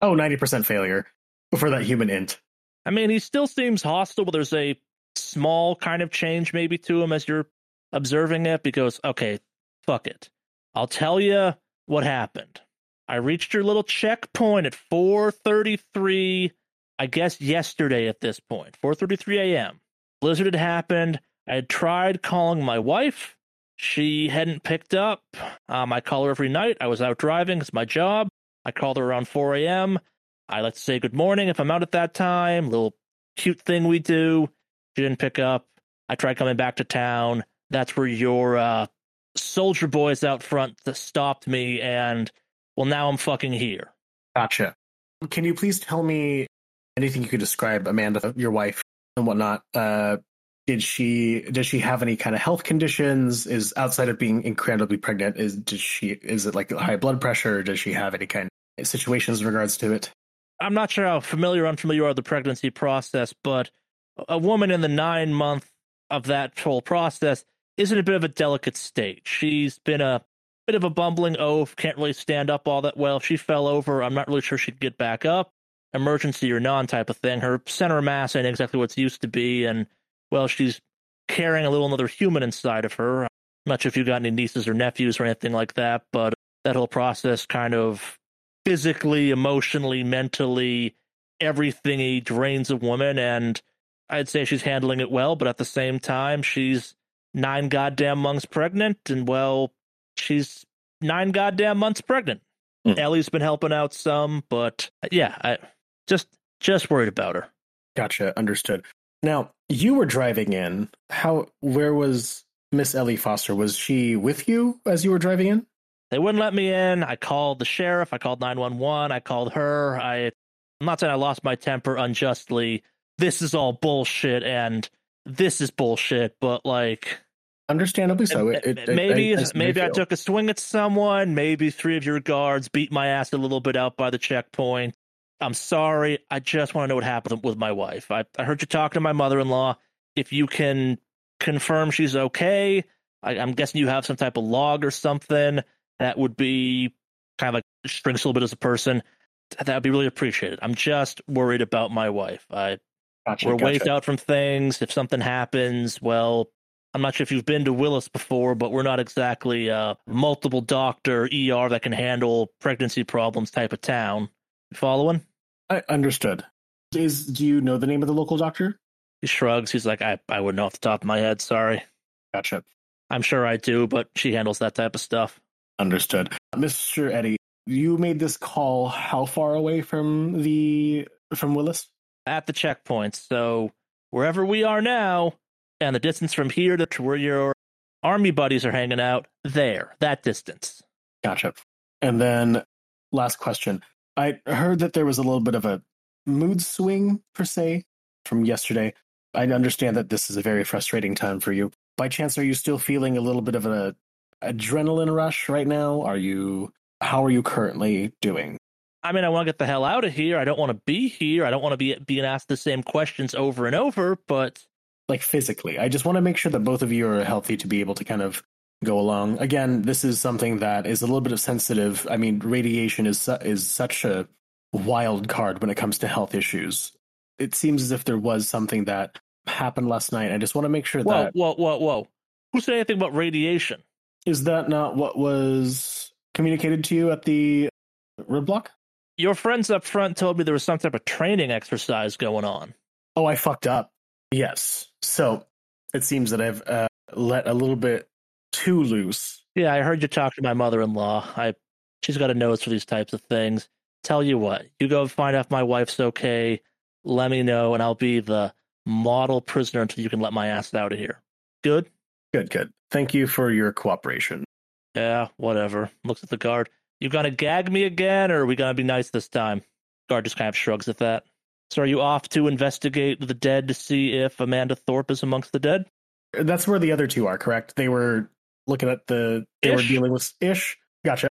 Oh, 90% failure for that HUMINT. I mean, he still seems hostile, but there's a small kind of change maybe to him as you're observing it because okay, fuck it. I'll tell you what happened. I reached your little checkpoint at 4:33, I guess yesterday at this point, 4:33 a.m. Blizzard had happened. I tried calling my wife. She hadn't picked up. Um, I call her every night. I was out driving. It's my job. I called her around 4 a.m. I like to say good morning if I'm out at that time. Little cute thing we do. She didn't pick up. I tried coming back to town. That's where your uh, soldier boys out front that stopped me, and well, now I'm fucking here. Gotcha. Can you please tell me anything you could describe Amanda, your wife, and whatnot? Uh, did she does she have any kind of health conditions? Is outside of being incredibly pregnant, is does she is it like high blood pressure? Does she have any kind of situations in regards to it? I'm not sure how familiar or unfamiliar are with the pregnancy process, but a woman in the nine month of that whole process is in a bit of a delicate state. She's been a bit of a bumbling oaf, can't really stand up all that well. If she fell over, I'm not really sure she'd get back up. Emergency or non type of thing. Her center mass ain't exactly what it's used to be, and well, she's carrying a little another human inside of her. I'm not sure if you've got any nieces or nephews or anything like that, but that whole process kind of physically, emotionally, mentally, everything he drains a woman, and I'd say she's handling it well, but at the same time, she's nine goddamn months pregnant, and well, she's nine goddamn months pregnant. Mm. Ellie's been helping out some, but yeah, I just just worried about her. Gotcha, understood. Now you were driving in. How? Where was Miss Ellie Foster? Was she with you as you were driving in? They wouldn't let me in. I called the sheriff. I called 911. I called her. I, I'm not saying I lost my temper unjustly. This is all bullshit and this is bullshit, but like Understandably so. It, it, it- maybe you maybe I feel. took a swing at someone. Maybe three of your guards beat my ass a little bit out by the checkpoint. I'm sorry. I just want to know what happened with my wife. I, I heard you talking to my mother in law. If you can confirm she's okay, I, I'm guessing you have some type of log or something that would be kind of like strings a little bit as a person. That would be really appreciated. I'm just worried about my wife. I Gotcha, we're gotcha. waived out from things. If something happens, well, I'm not sure if you've been to Willis before, but we're not exactly a multiple doctor ER that can handle pregnancy problems type of town. Following? I understood. Is do you know the name of the local doctor? He shrugs. He's like, I, I wouldn't know off the top of my head. Sorry. Gotcha. I'm sure I do, but she handles that type of stuff. Understood. Mr. Eddie, you made this call how far away from the from Willis? At the checkpoints. So wherever we are now, and the distance from here to where your army buddies are hanging out, there, that distance. Gotcha. And then last question. I heard that there was a little bit of a mood swing per se from yesterday. I understand that this is a very frustrating time for you. By chance, are you still feeling a little bit of an adrenaline rush right now? Are you? How are you currently doing? I mean, I want to get the hell out of here. I don't want to be here. I don't want to be being asked the same questions over and over. But Like physically, I just want to make sure that both of you are healthy to be able to kind of go along. Again, this is something that is a little bit of sensitive. I mean, radiation is su- is such a wild card when it comes to health issues. It seems as if there was something that happened last night. I just want to make sure whoa, that whoa, whoa, whoa! Who said anything about radiation? is that not what was communicated to you at the roadblock? Your friends up front told me there was some type of training exercise going on. Oh, I fucked up. Yes. So it seems that I've uh, let a little bit too loose. Yeah, I heard you talk to my mother-in-law. I she's got a nose for these types of things. Tell you what, you go find out if my wife's okay. Let me know, and I'll be the model prisoner until you can let my ass out of here. Good? Good, good. Thank you for your cooperation. Yeah, whatever. Looks at the guard. You gonna gag me again, or are we gonna be nice this time? Guard just kind of shrugs at that. So are you off to investigate the dead to see if Amanda Thorpe is amongst the dead? That's where the other two are, correct? They were looking at the they were dealing with ish. Gotcha.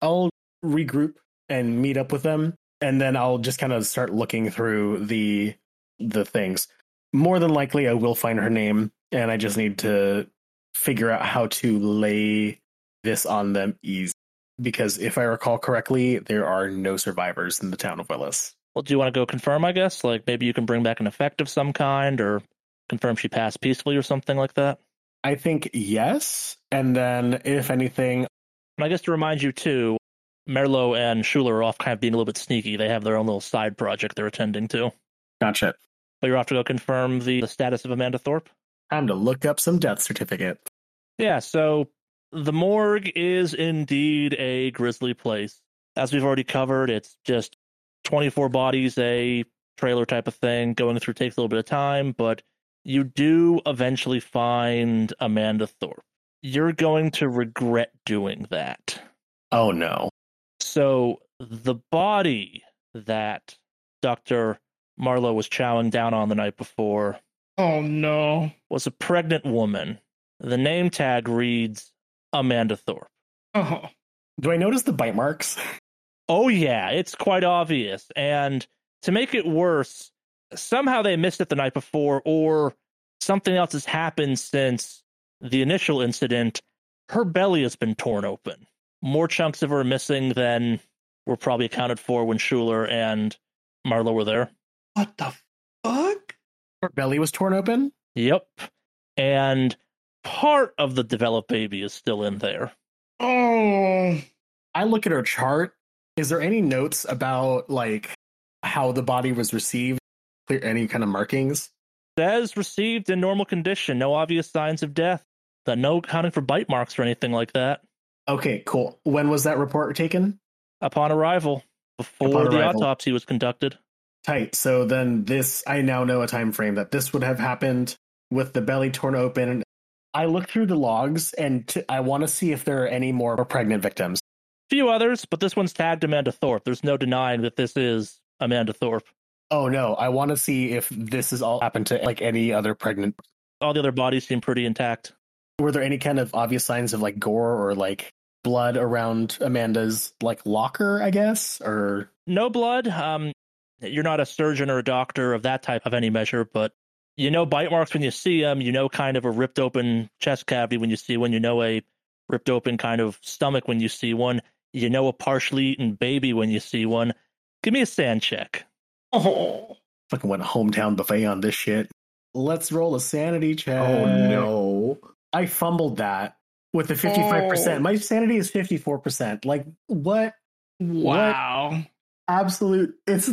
I'll regroup and meet up with them, and then I'll just kind of start looking through the the things. More than likely, I will find her name, and I just need to figure out how to lay this on them easy. Because if I recall correctly, there are no survivors in the town of Willis. Well, do you want to go confirm, I guess? Like maybe you can bring back an effect of some kind or confirm she passed peacefully or something like that? I think yes, and then if anything, And I guess to remind you too, Merlo and Schuler are off kind of being a little bit sneaky. They have their own little side project they're attending to. gotcha. But you're off to go confirm the, the status of Amanda Thorpe? Time to look up some death certificate. Yeah, so the morgue is indeed a grisly place. As we've already covered, it's just 24 bodies, a trailer type of thing. Going through takes a little bit of time, but you do eventually find Amanda Thorpe. You're going to regret doing that. Oh no. So the body that Dr. Merlo was chowing down on the night before Oh no. was a pregnant woman. The name tag reads Amanda Thorpe. Oh. Do I notice the bite marks? Oh, yeah, it's quite obvious. And to make it worse, somehow they missed it the night before, or something else has happened since the initial incident. Her belly has been torn open. More chunks of her are missing than were probably accounted for when Schuler and Merlo were there. What the fuck? Her belly was torn open? Yep. And part of the developed baby is still in there. Oh. I look at her chart. Is there any notes about like how the body was received? Clear any kind of markings? Says received in normal condition, no obvious signs of death. No accounting for bite marks or anything like that. Okay, cool. When was that report taken? Upon arrival, before Upon the arrival. autopsy was conducted. Tight. So then this I now know a time frame that this would have happened with the belly torn open. I look through the logs and t- I want to see if there are any more pregnant victims. few others, but this one's tagged Amanda Thorpe. There's no denying that this is Amanda Thorpe. Oh no, I want to see if this has all happened to like any other pregnant. All the other bodies seem pretty intact. Were there any kind of obvious signs of like gore or like blood around Amanda's like locker, I guess? Or No blood. Um, you're not a surgeon or a doctor of that type of any measure, but you know bite marks when you see them. You know kind of a ripped open chest cavity when you see one. You know a ripped open kind of stomach when you see one. You know a partially eaten baby when you see one. Give me a SAN check. Oh. fucking went a hometown buffet on this shit. Let's roll a sanity check. Oh no. I fumbled that with the 55%. Oh. My sanity is 54%. Like what Wow. absolute it's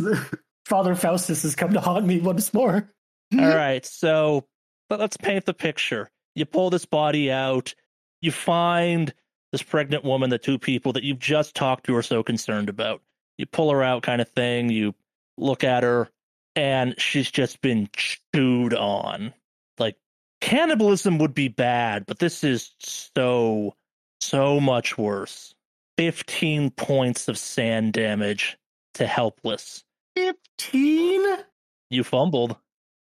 Father Faustus has come to haunt me once more. All right, so but let's paint the picture. You pull this body out, you find this pregnant woman, the two people that you've just talked to are so concerned about. You pull her out, kind of thing. You look at her, and she's just been chewed on. Like, cannibalism would be bad, but this is so, so much worse. 15 points of SAN damage to helpless. 15? You fumbled.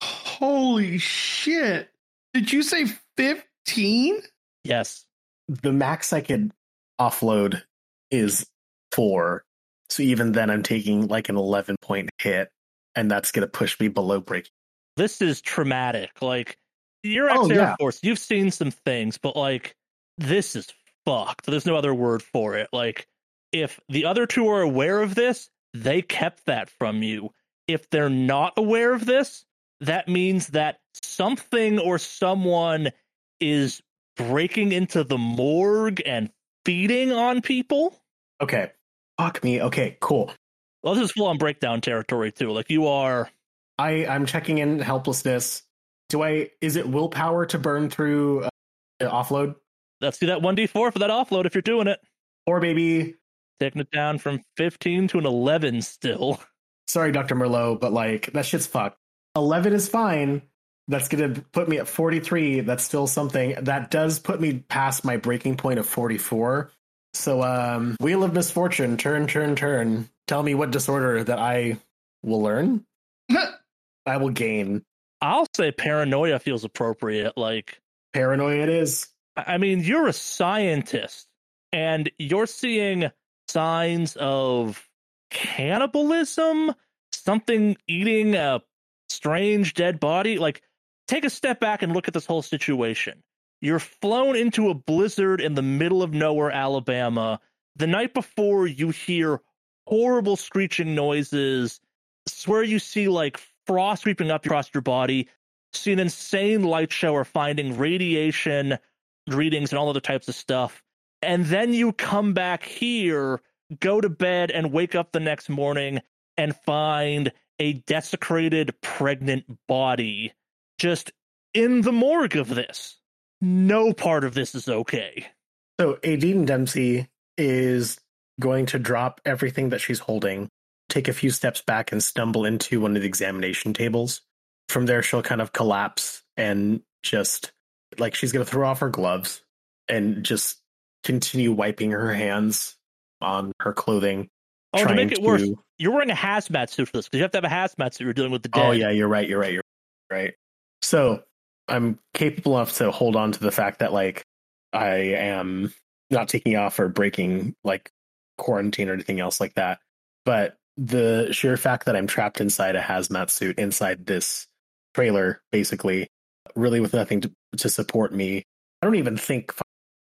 Holy shit. Did you say 15? Yes. The max I could offload is 4. So even then I'm taking like an 11 point hit and that's going to push me below break. this is traumatic. Like you're Oh, ex Air yeah. Force, you've seen some things, but like this is fucked. There's no other word for it. Like if the other two are aware of this, they kept that from you. If they're not aware of this, that means that something or someone is breaking into the morgue and feeding on people. Okay. Fuck me. Okay, cool. Well, this is full on breakdown territory too. Like you are. I I'm checking in helplessness. Do I? Is it willpower to burn through uh, offload, Let's do that one d four for that offload if you're doing it. or maybe? Taking it down from fifteen to an eleven still. Sorry, Doctor Merlo, but like that shit's fucked. Eleven is fine. That's gonna put me at forty three. That's still something. That does put me past my breaking point of forty four. So, um, wheel of misfortune, turn, turn, turn. Tell me what disorder that I will learn. I will gain. I'll say paranoia feels appropriate. Like Paranoia it is. I I mean, you're a scientist and you're seeing signs of cannibalism, something eating a strange dead body. Like, take a step back and look at this whole situation. You're flown into a blizzard in the middle of nowhere, Alabama. The night before, you hear horrible screeching noises. Swear you see like frost sweeping up across your body. See an insane light shower finding radiation readings and all other types of stuff. And then you come back here, go to bed, and wake up the next morning and find a desecrated pregnant body just in the morgue of this. No part of this is okay. So Aideen Dempsey is going to drop everything that she's holding, take a few steps back, and stumble into one of the examination tables. From there, she'll kind of collapse and just like she's going to throw off her gloves and just continue wiping her hands on her clothing. Oh, to make it worse, you're wearing a hazmat suit for this because you have to have a hazmat suit. You're dealing with the oh, dead. Oh yeah, you're right. You're right. You're right. So I'm capable enough to hold on to the fact that like I am not taking off or breaking like quarantine or anything else like that. But the sheer fact that I'm trapped inside a hazmat suit inside this trailer, basically, really with nothing to, to support me. I don't even think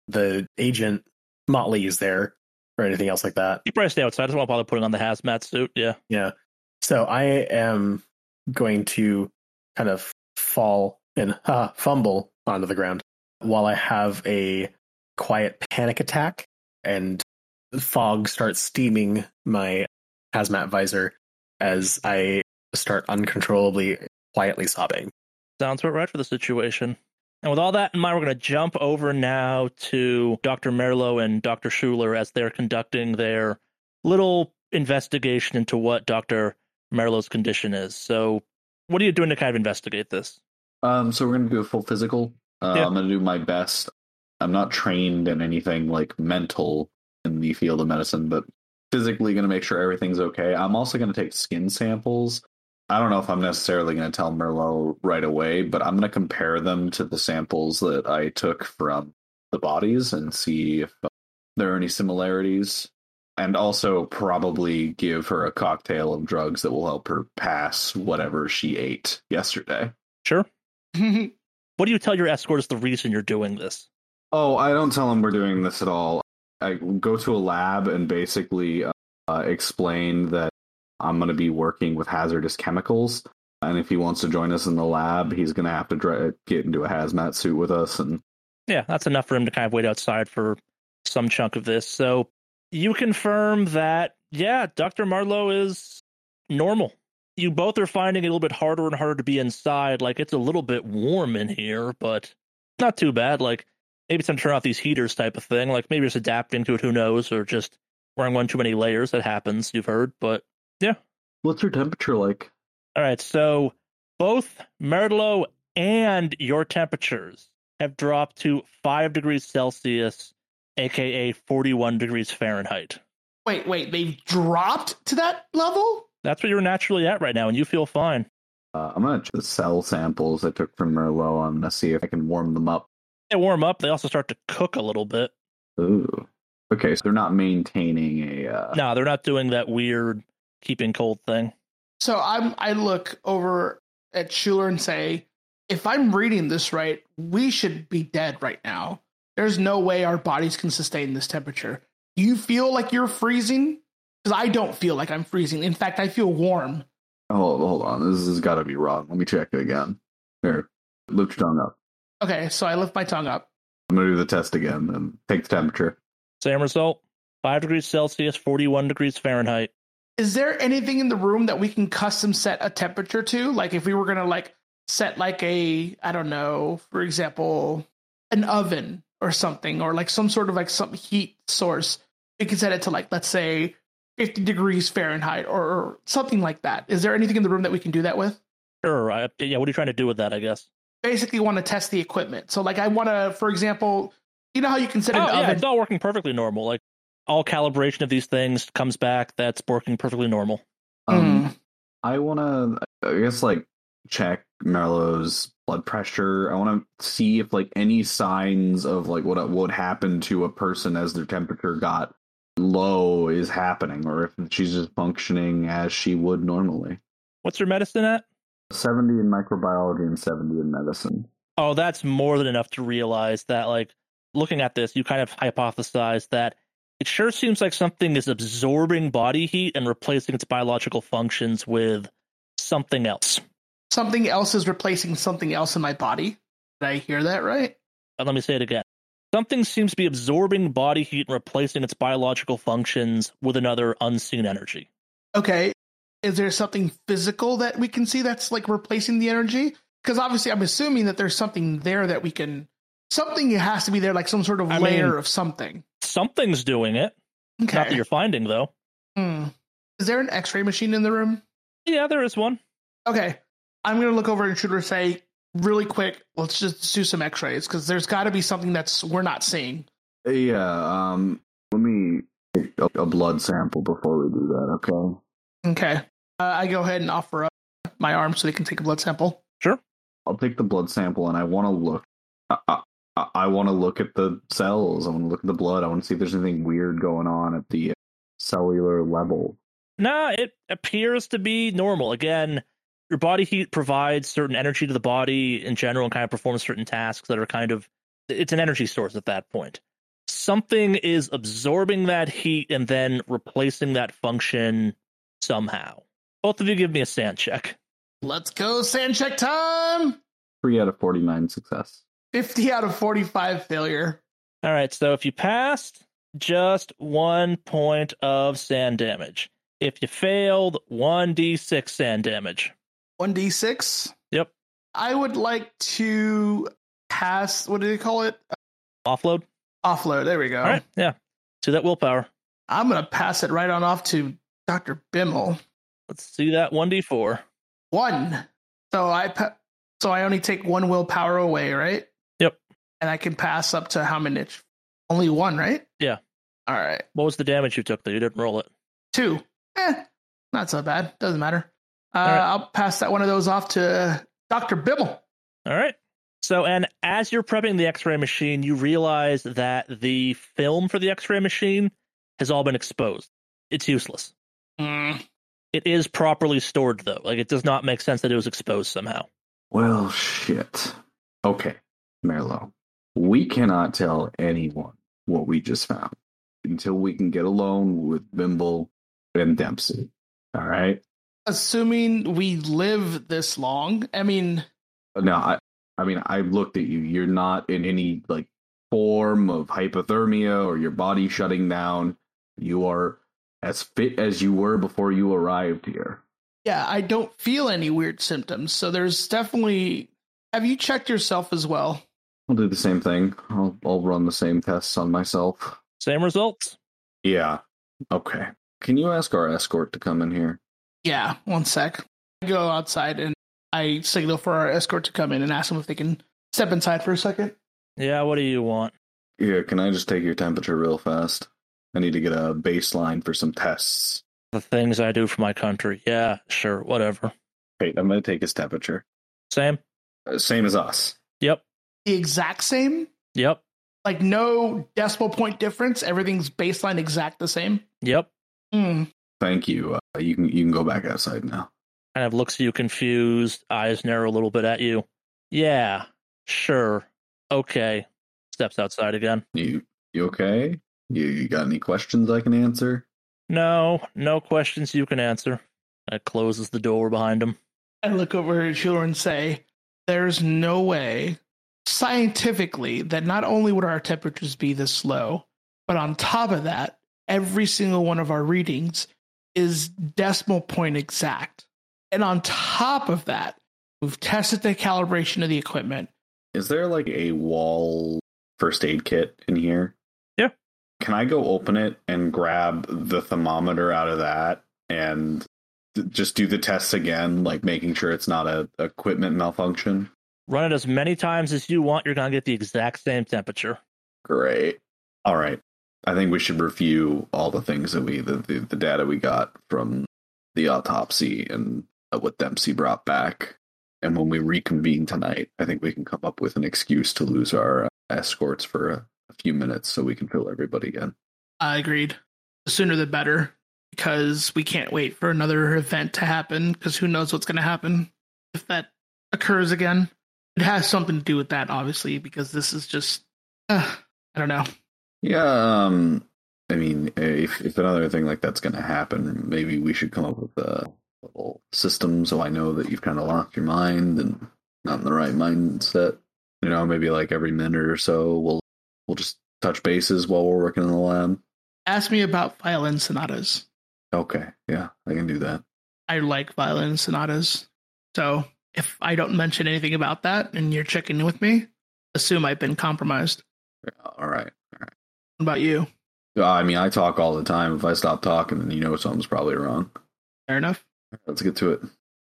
the agent Motley is there or anything else like that. You probably stay outside. I don't want to bother putting on the hazmat suit. Yeah. Yeah. So I am going to kind of fall and uh, fumble onto the ground while I have a quiet panic attack and fog starts steaming my hazmat visor as I start uncontrollably quietly sobbing. Sounds about right for the situation. And with all that in mind, we're going to jump over now to Dr. Merlo and Dr. Schuler as they're conducting their little investigation into what Dr. Merlo's condition is. So, what are you doing to kind of investigate this? Um, so we're gonna do a full physical. Uh, Yeah. I'm gonna do my best. I'm not trained in anything like mental in the field of medicine, but physically gonna make sure everything's okay. I'm also gonna take skin samples. I don't know if I'm necessarily gonna tell Merlo right away, but I'm gonna compare them to the samples that I took from the bodies and see if uh, there are any similarities. And also probably give her a cocktail of drugs that will help her pass whatever she ate yesterday. Sure. What do you tell your escort is the reason you're doing this? Oh, I don't tell them we're doing this at all. I go to a lab and basically uh, uh, explain that I'm going to be working with hazardous chemicals. And if he wants to join us in the lab, he's going to have to dra- get into a hazmat suit with us. And Yeah, that's enough for him to kind of wait outside for some chunk of this. So, you confirm that, yeah, Dr. Merlo is normal. You both are finding it a little bit harder and harder to be inside. Like, it's a little bit warm in here, but not too bad. Like, maybe it's time to turn off these heaters type of thing. Like, maybe it's adapting to it, who knows, or just wearing one too many layers. That happens, you've heard. But yeah. what's your temperature like? all right, so both Merlo and your temperatures have dropped to 5 degrees Celsius, aka 41 degrees Fahrenheit. wait, wait, they've dropped to that level? That's where you're naturally at right now, and you feel fine. Uh, I'm going to check the cell samples I took from Merlo. I'm going to see if I can warm them up. They warm up, they also start to cook a little bit. Ooh. Okay, so they're not maintaining a. Uh, No, they're not doing that weird keeping cold thing. So I'm I look over at Schuler and say, if I'm reading this right, we should be dead right now. There's no way our bodies can sustain this temperature. Do you feel like you're freezing? Because I don't feel like I'm freezing. In fact, I feel warm. Hold, hold on. This has got to be wrong. Let me check it again. Here, lift your tongue up. Okay, so I lift my tongue up. I'm going to do the test again and take the temperature. Same result 5 degrees Celsius, 41 degrees Fahrenheit. is there anything in the room that we can custom set a temperature to? Like if we were gonna like set like a I don't know, for example, an oven or something, or like some sort of like some heat source, we can set it to like let's say 50 degrees Fahrenheit or, or something like that. Is there anything in the room that we can do that with? Sure. I, yeah. What are you trying to do with that? I guess. Basically, want to test the equipment. So like I want to, for example, you know how you can set an Oh, yeah, oven. it's all working perfectly normal. Like all calibration of these things comes back. That's working perfectly normal. Um, Mm. I want to, I guess, like check Merlo's blood pressure. I want to see if like any signs of like what would happen to a person as their temperature got low is happening, or if she's just functioning as she would normally. What's your medicine at? Seventy in microbiology and seventy in medicine. Oh, that's more than enough to realize that, like, looking at this, you kind of hypothesize that it sure seems like something is absorbing body heat and replacing its biological functions with something else. something else is replacing something else in my body. Did I hear that right? And let me say it again. Something seems to be absorbing body heat and replacing its biological functions with another unseen energy. Okay. Is there something physical that we can see that's like replacing the energy? Because obviously, I'm assuming that there's something there that we can. Something has to be there, like some sort of I layer mean- of something. Something's doing it. Okay. Not that you're finding, though. Hmm. Is there an X-ray machine in the room? Yeah, there is one. Okay. I'm gonna look over and shoot her say really quick. Let's just do some X-rays because there's got to be something that's we're not seeing. Yeah. Um. Let me take a, a blood sample before we do that. Okay. Okay. Uh, I go ahead and offer up my arm so they can take a blood sample. Sure. I'll take the blood sample and I want to look. I, I, I want to look at the cells. I want to look at the blood. I want to see if there's anything weird going on at the cellular level. Nah, it appears to be normal. Again, your body heat provides certain energy to the body in general and kind of performs certain tasks that are kind of it's an energy source at that point. Something is absorbing that heat and then replacing that function somehow. Both of you give me a SAN check. Let's go, SAN check time. Three out of forty-nine success. 50 out of 45 failure. All right, so if you passed, just one point of SAN damage. If you failed, 1d6 SAN damage. 1d6. Yep. I would like to pass, what do they call it? Offload. Offload. There we go. All right, yeah. To that willpower. I'm going to pass it right on off to Dr. Bimmel. Let's see that 1d4. One. So I pa- so I only take one willpower away, right? Yep. And I can pass up to how many? Only one, right? Yeah. All right. What was the damage you took though? You didn't roll it. Two. Eh, not so bad. Doesn't matter. Uh, right. I'll pass that one of those off to Dr. Bimmel. All right. So, and as you're prepping the x ray machine, you realize that the film for the x ray machine has all been exposed. It's useless. Mm, It is properly stored, though. Like, it does not make sense that it was exposed somehow. Well, shit. Okay, Merlo. We cannot tell anyone what we just found until we can get alone with Bimmel and Dempsey. All right. Assuming we live this long, I mean, No, I. I mean, I looked at you. You're not in any like form of hypothermia or your body shutting down. You are as fit as you were before you arrived here. yeah, I don't feel any weird symptoms. So there's definitely. Have you checked yourself as well? I'll do the same thing. I'll I'll run the same tests on myself. Same results. Yeah. Okay. Can you ask our escort to come in here? Yeah, one sec. I go outside and I signal for our escort to come in and ask them if they can step inside for a second. Yeah, what do you want? Yeah, can I just take your temperature real fast? I need to get a baseline for some tests. The things I do for my country. Yeah, sure, whatever. Wait, I'm going to take his temperature. Same. Uh, same as us. Yep. The exact same? Yep. Like no decimal point difference? Everything's baseline exact the same? Yep. Hmm. Thank you. Uh, you can you can go back outside now. Kind of looks at you confused, eyes narrow a little bit at you. Yeah, sure. Okay. Steps outside again. You you okay? You, you got any questions I can answer? No, no questions you can answer. It closes the door behind him. I look over at Schuler and say, There's no way scientifically that not only would our temperatures be this low, but on top of that, every single one of our readings is decimal point exact. And on top of that, we've tested the calibration of the equipment. Is there like a wall first aid kit in here? Yeah. Can I go open it and grab the thermometer out of that and th- just do the tests again, like making sure it's not a equipment malfunction? Run it as many times as you want. You're going to get the exact same temperature. Great. All right. I think we should review all the things that we, the, the, the data we got from the autopsy and what Dempsey brought back. And when we reconvene tonight, I think we can come up with an excuse to lose our uh, escorts for a, a few minutes so we can fill everybody in. I agreed. The sooner the better, because we can't wait for another event to happen, because who knows what's going to happen if that occurs again. It has something to do with that, obviously, because this is just, uh, I don't know. Yeah, um, I mean, if if another thing like that's going to happen, maybe we should come up with a little system so I know that you've kind of lost your mind and not in the right mindset. You know, maybe like every minute or so, we'll we'll just touch bases while we're working in the lab. Ask me about violin sonatas. Okay, yeah, I can do that. I like violin sonatas. So if I don't mention anything about that and you're checking in with me, assume I've been compromised. All right. What about you? Uh, I mean, I talk all the time. If I stop talking, then you know something's probably wrong. Fair enough. Let's get to it.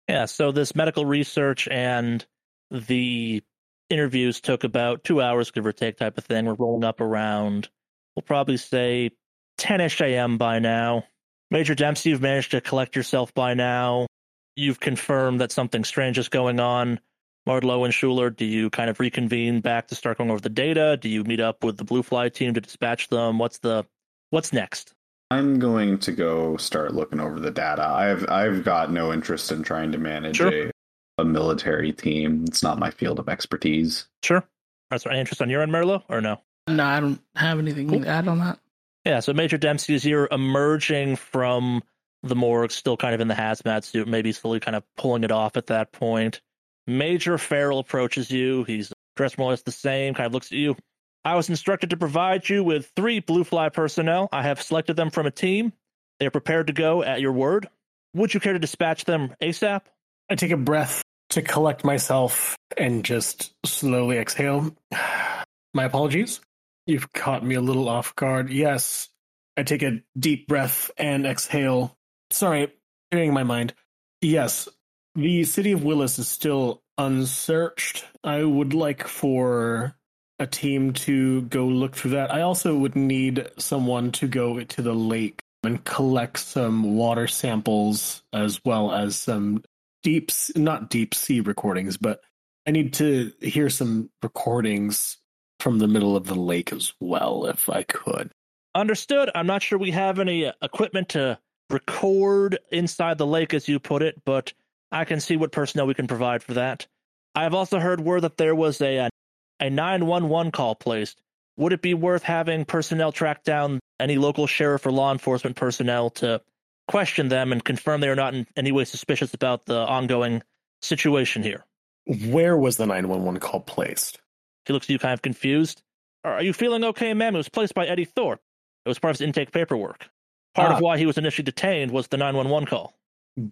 Yeah, so this medical research and the interviews took about two hours, give or take, type of thing. We're rolling up around, we'll probably say 10 ish a.m. by now. Major Dempsey, you've managed to collect yourself by now. You've confirmed that something strange is going on. Merlo and Schuler, do you kind of reconvene back to start going over the data? Do you meet up with the Blue Fly team to dispatch them? What's the what's next? I'm going to go start looking over the data. I've I've got no interest in trying to manage Sure. a, a military team. It's not my field of expertise. Sure. Is there any interest on your end, Merlo, or no? No, I don't have anything Cool. to add on that. Yeah, so Major Dempsey is you're emerging from the morgue, still kind of in the hazmat suit, maybe slowly kind of pulling it off at that point. Major Farrell approaches you. He's dressed more or less the same, kind of looks at you. I was instructed to provide you with three Blue Fly personnel. I have selected them from a team. They are prepared to go at your word. Would you care to dispatch them ASAP? I take a breath to collect myself and just slowly exhale. My apologies. You've caught me a little off guard. Yes. I take a deep breath and exhale. Sorry, clearing my mind. Yes, the city of Willis is still unsearched. I would like for a team to go look through that. I also would need someone to go to the lake and collect some water samples as well as some deep not deep sea recordings but i need to hear some recordings from the middle of the lake as well if i could Understood. I'm not sure we have any uh, equipment to record inside the lake, as you put it, but I can see what personnel we can provide for that. I've also heard word that there was a uh, a 911 call placed. Would it be worth having personnel track down any local sheriff or law enforcement personnel to question them and confirm they are not in any way suspicious about the ongoing situation here? where was the 911 call placed He looks at you kind of confused. Are you feeling okay, ma'am? It was placed by Eddie Thorpe. It was part of his intake paperwork. Part Ah. of why he was initially detained was the 911 call.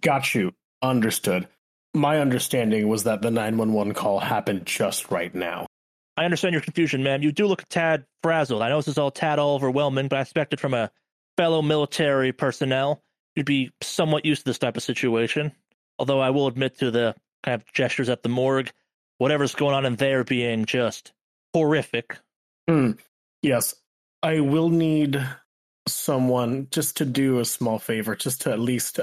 got you understood my understanding was that the 911 call happened just right now I understand your confusion, ma'am. You do look a tad frazzled. I know this is all tad all overwhelming, but I expected from a fellow military personnel you'd be somewhat used to this type of situation. Although I will admit to the kind of gestures at the morgue, whatever's going on in there being just horrific. Hmm. Yes, I will need someone just to do a small favor, just to at least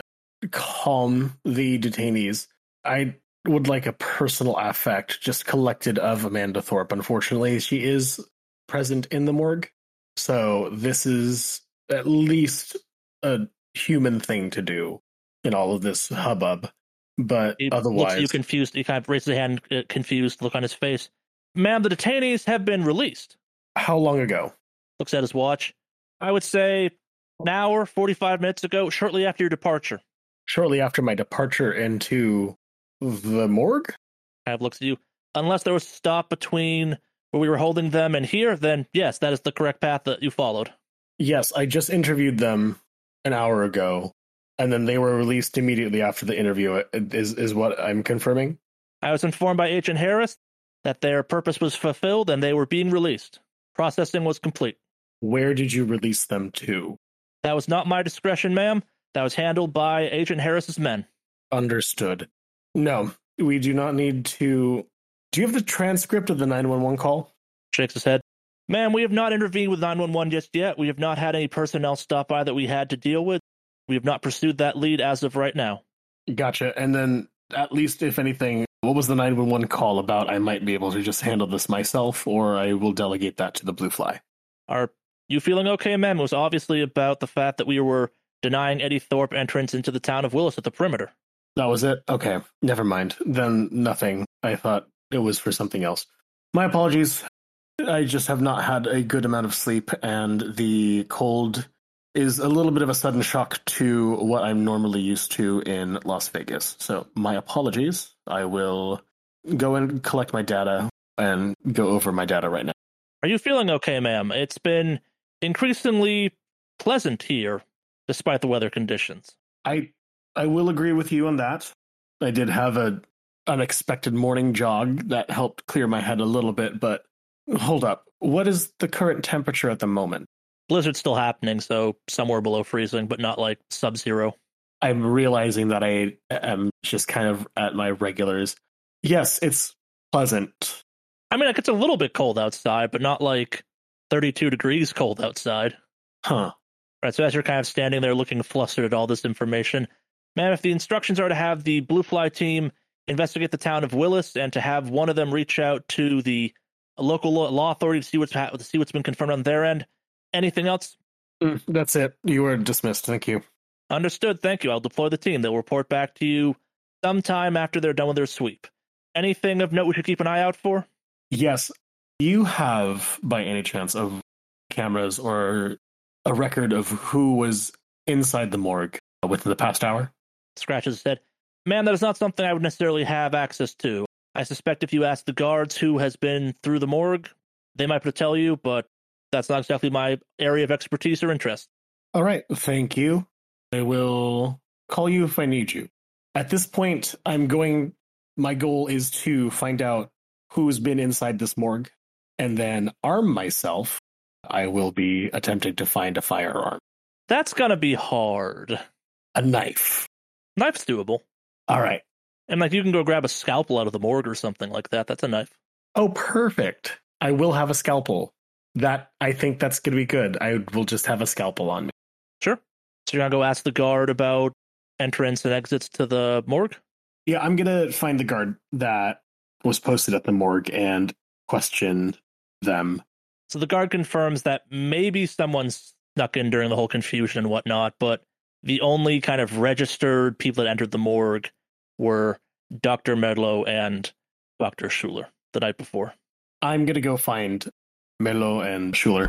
calm the detainees. I would like a personal affect just collected of Amanda Thorpe. Unfortunately, she is present in the morgue. So this is at least a human thing to do in all of this hubbub. But looks otherwise, you confused. He kind of raises a hand, uh, confused look on his face. Ma'am, the detainees have been released. how long ago? Looks at his watch. I would say an hour, 45 minutes ago, shortly after your departure. Shortly after my departure into the morgue? I've looks at you. Unless there was a stop between where we were holding them and here, then yes, that is the correct path that you followed. Yes, I just interviewed them an hour ago. And then they were released immediately after the interview. uh, Is is what I'm confirming? I was informed by Agent Harris that their purpose was fulfilled and they were being released. Processing was complete. Where did you release them to? That was not my discretion, ma'am. That was handled by Agent Harris's men. Understood. No, we do not need to. Do you have the transcript of the 911 call? Shakes his head. Ma'am, we have not intervened with 911 just yet. We have not had any personnel stop by that we had to deal with. We have not pursued that lead as of right now. Gotcha. And then, at least if anything, what was the 911 call about? I might be able to just handle this myself, or I will delegate that to the Blue Fly. Are you feeling okay, ma'am? It was obviously about the fact that we were denying Eddie Thorpe entrance into the town of Willis at the perimeter. That was it? Okay, never mind. Then nothing. I thought it was for something else. My apologies. I just have not had a good amount of sleep, and the cold is a little bit of a sudden shock to what I'm normally used to in Las Vegas. So, my apologies. I will go and collect my data and go over my data right now. Are you feeling okay, ma'am? It's been increasingly pleasant here, despite the weather conditions. I I will agree with you on that. I did have a unexpected morning jog that helped clear my head a little bit, but hold up. What is the current temperature at the moment? Blizzard's still happening, so somewhere below freezing, but not like sub zero. I'm realizing that I am just kind of at my regulars. Yes, it's pleasant. I mean, it gets a little bit cold outside, but not like 32 degrees cold outside. Huh. Right, so as you're kind of standing there looking flustered at all this information, man, if the instructions are to have the Blue Fly team investigate the town of Willis and to have one of them reach out to the local law, law authority to see what's ha- to see what's been confirmed on their end, anything else? Mm, That's it. You were dismissed. Thank you. Understood. Thank you. I'll deploy the team. They'll report back to you sometime after they're done with their sweep. Anything of note we should keep an eye out for? Yes. You have, by any chance, of cameras or a record of who was inside the morgue within the past hour? Scratches his head. Man, that is not something I would necessarily have access to. I suspect if you ask the guards who has been through the morgue, they might be able to tell you, but that's not exactly my area of expertise or interest. All right. Thank you. I will call you if I need you. At this point, I'm going. My goal is to find out who's been inside this morgue and then arm myself. I will be attempting to find a firearm, That's gonna be hard. a knife. Knife's doable. All right. And like you can go grab a scalpel out of the morgue or something like that. That's a knife. Oh, perfect. I will have a scalpel. That I think that's to be good. I will just have a scalpel on me. Sure. So you're gonna go ask the guard about entrance and exits to the morgue? Yeah, I'm to find the guard that was posted at the morgue and question them. So the guard confirms that maybe someone snuck in during the whole confusion and whatnot, but the only kind of registered people that entered the morgue were Dr. Medlow and Dr. Schuler the night before. I'm going to go find Medlow and Schuler.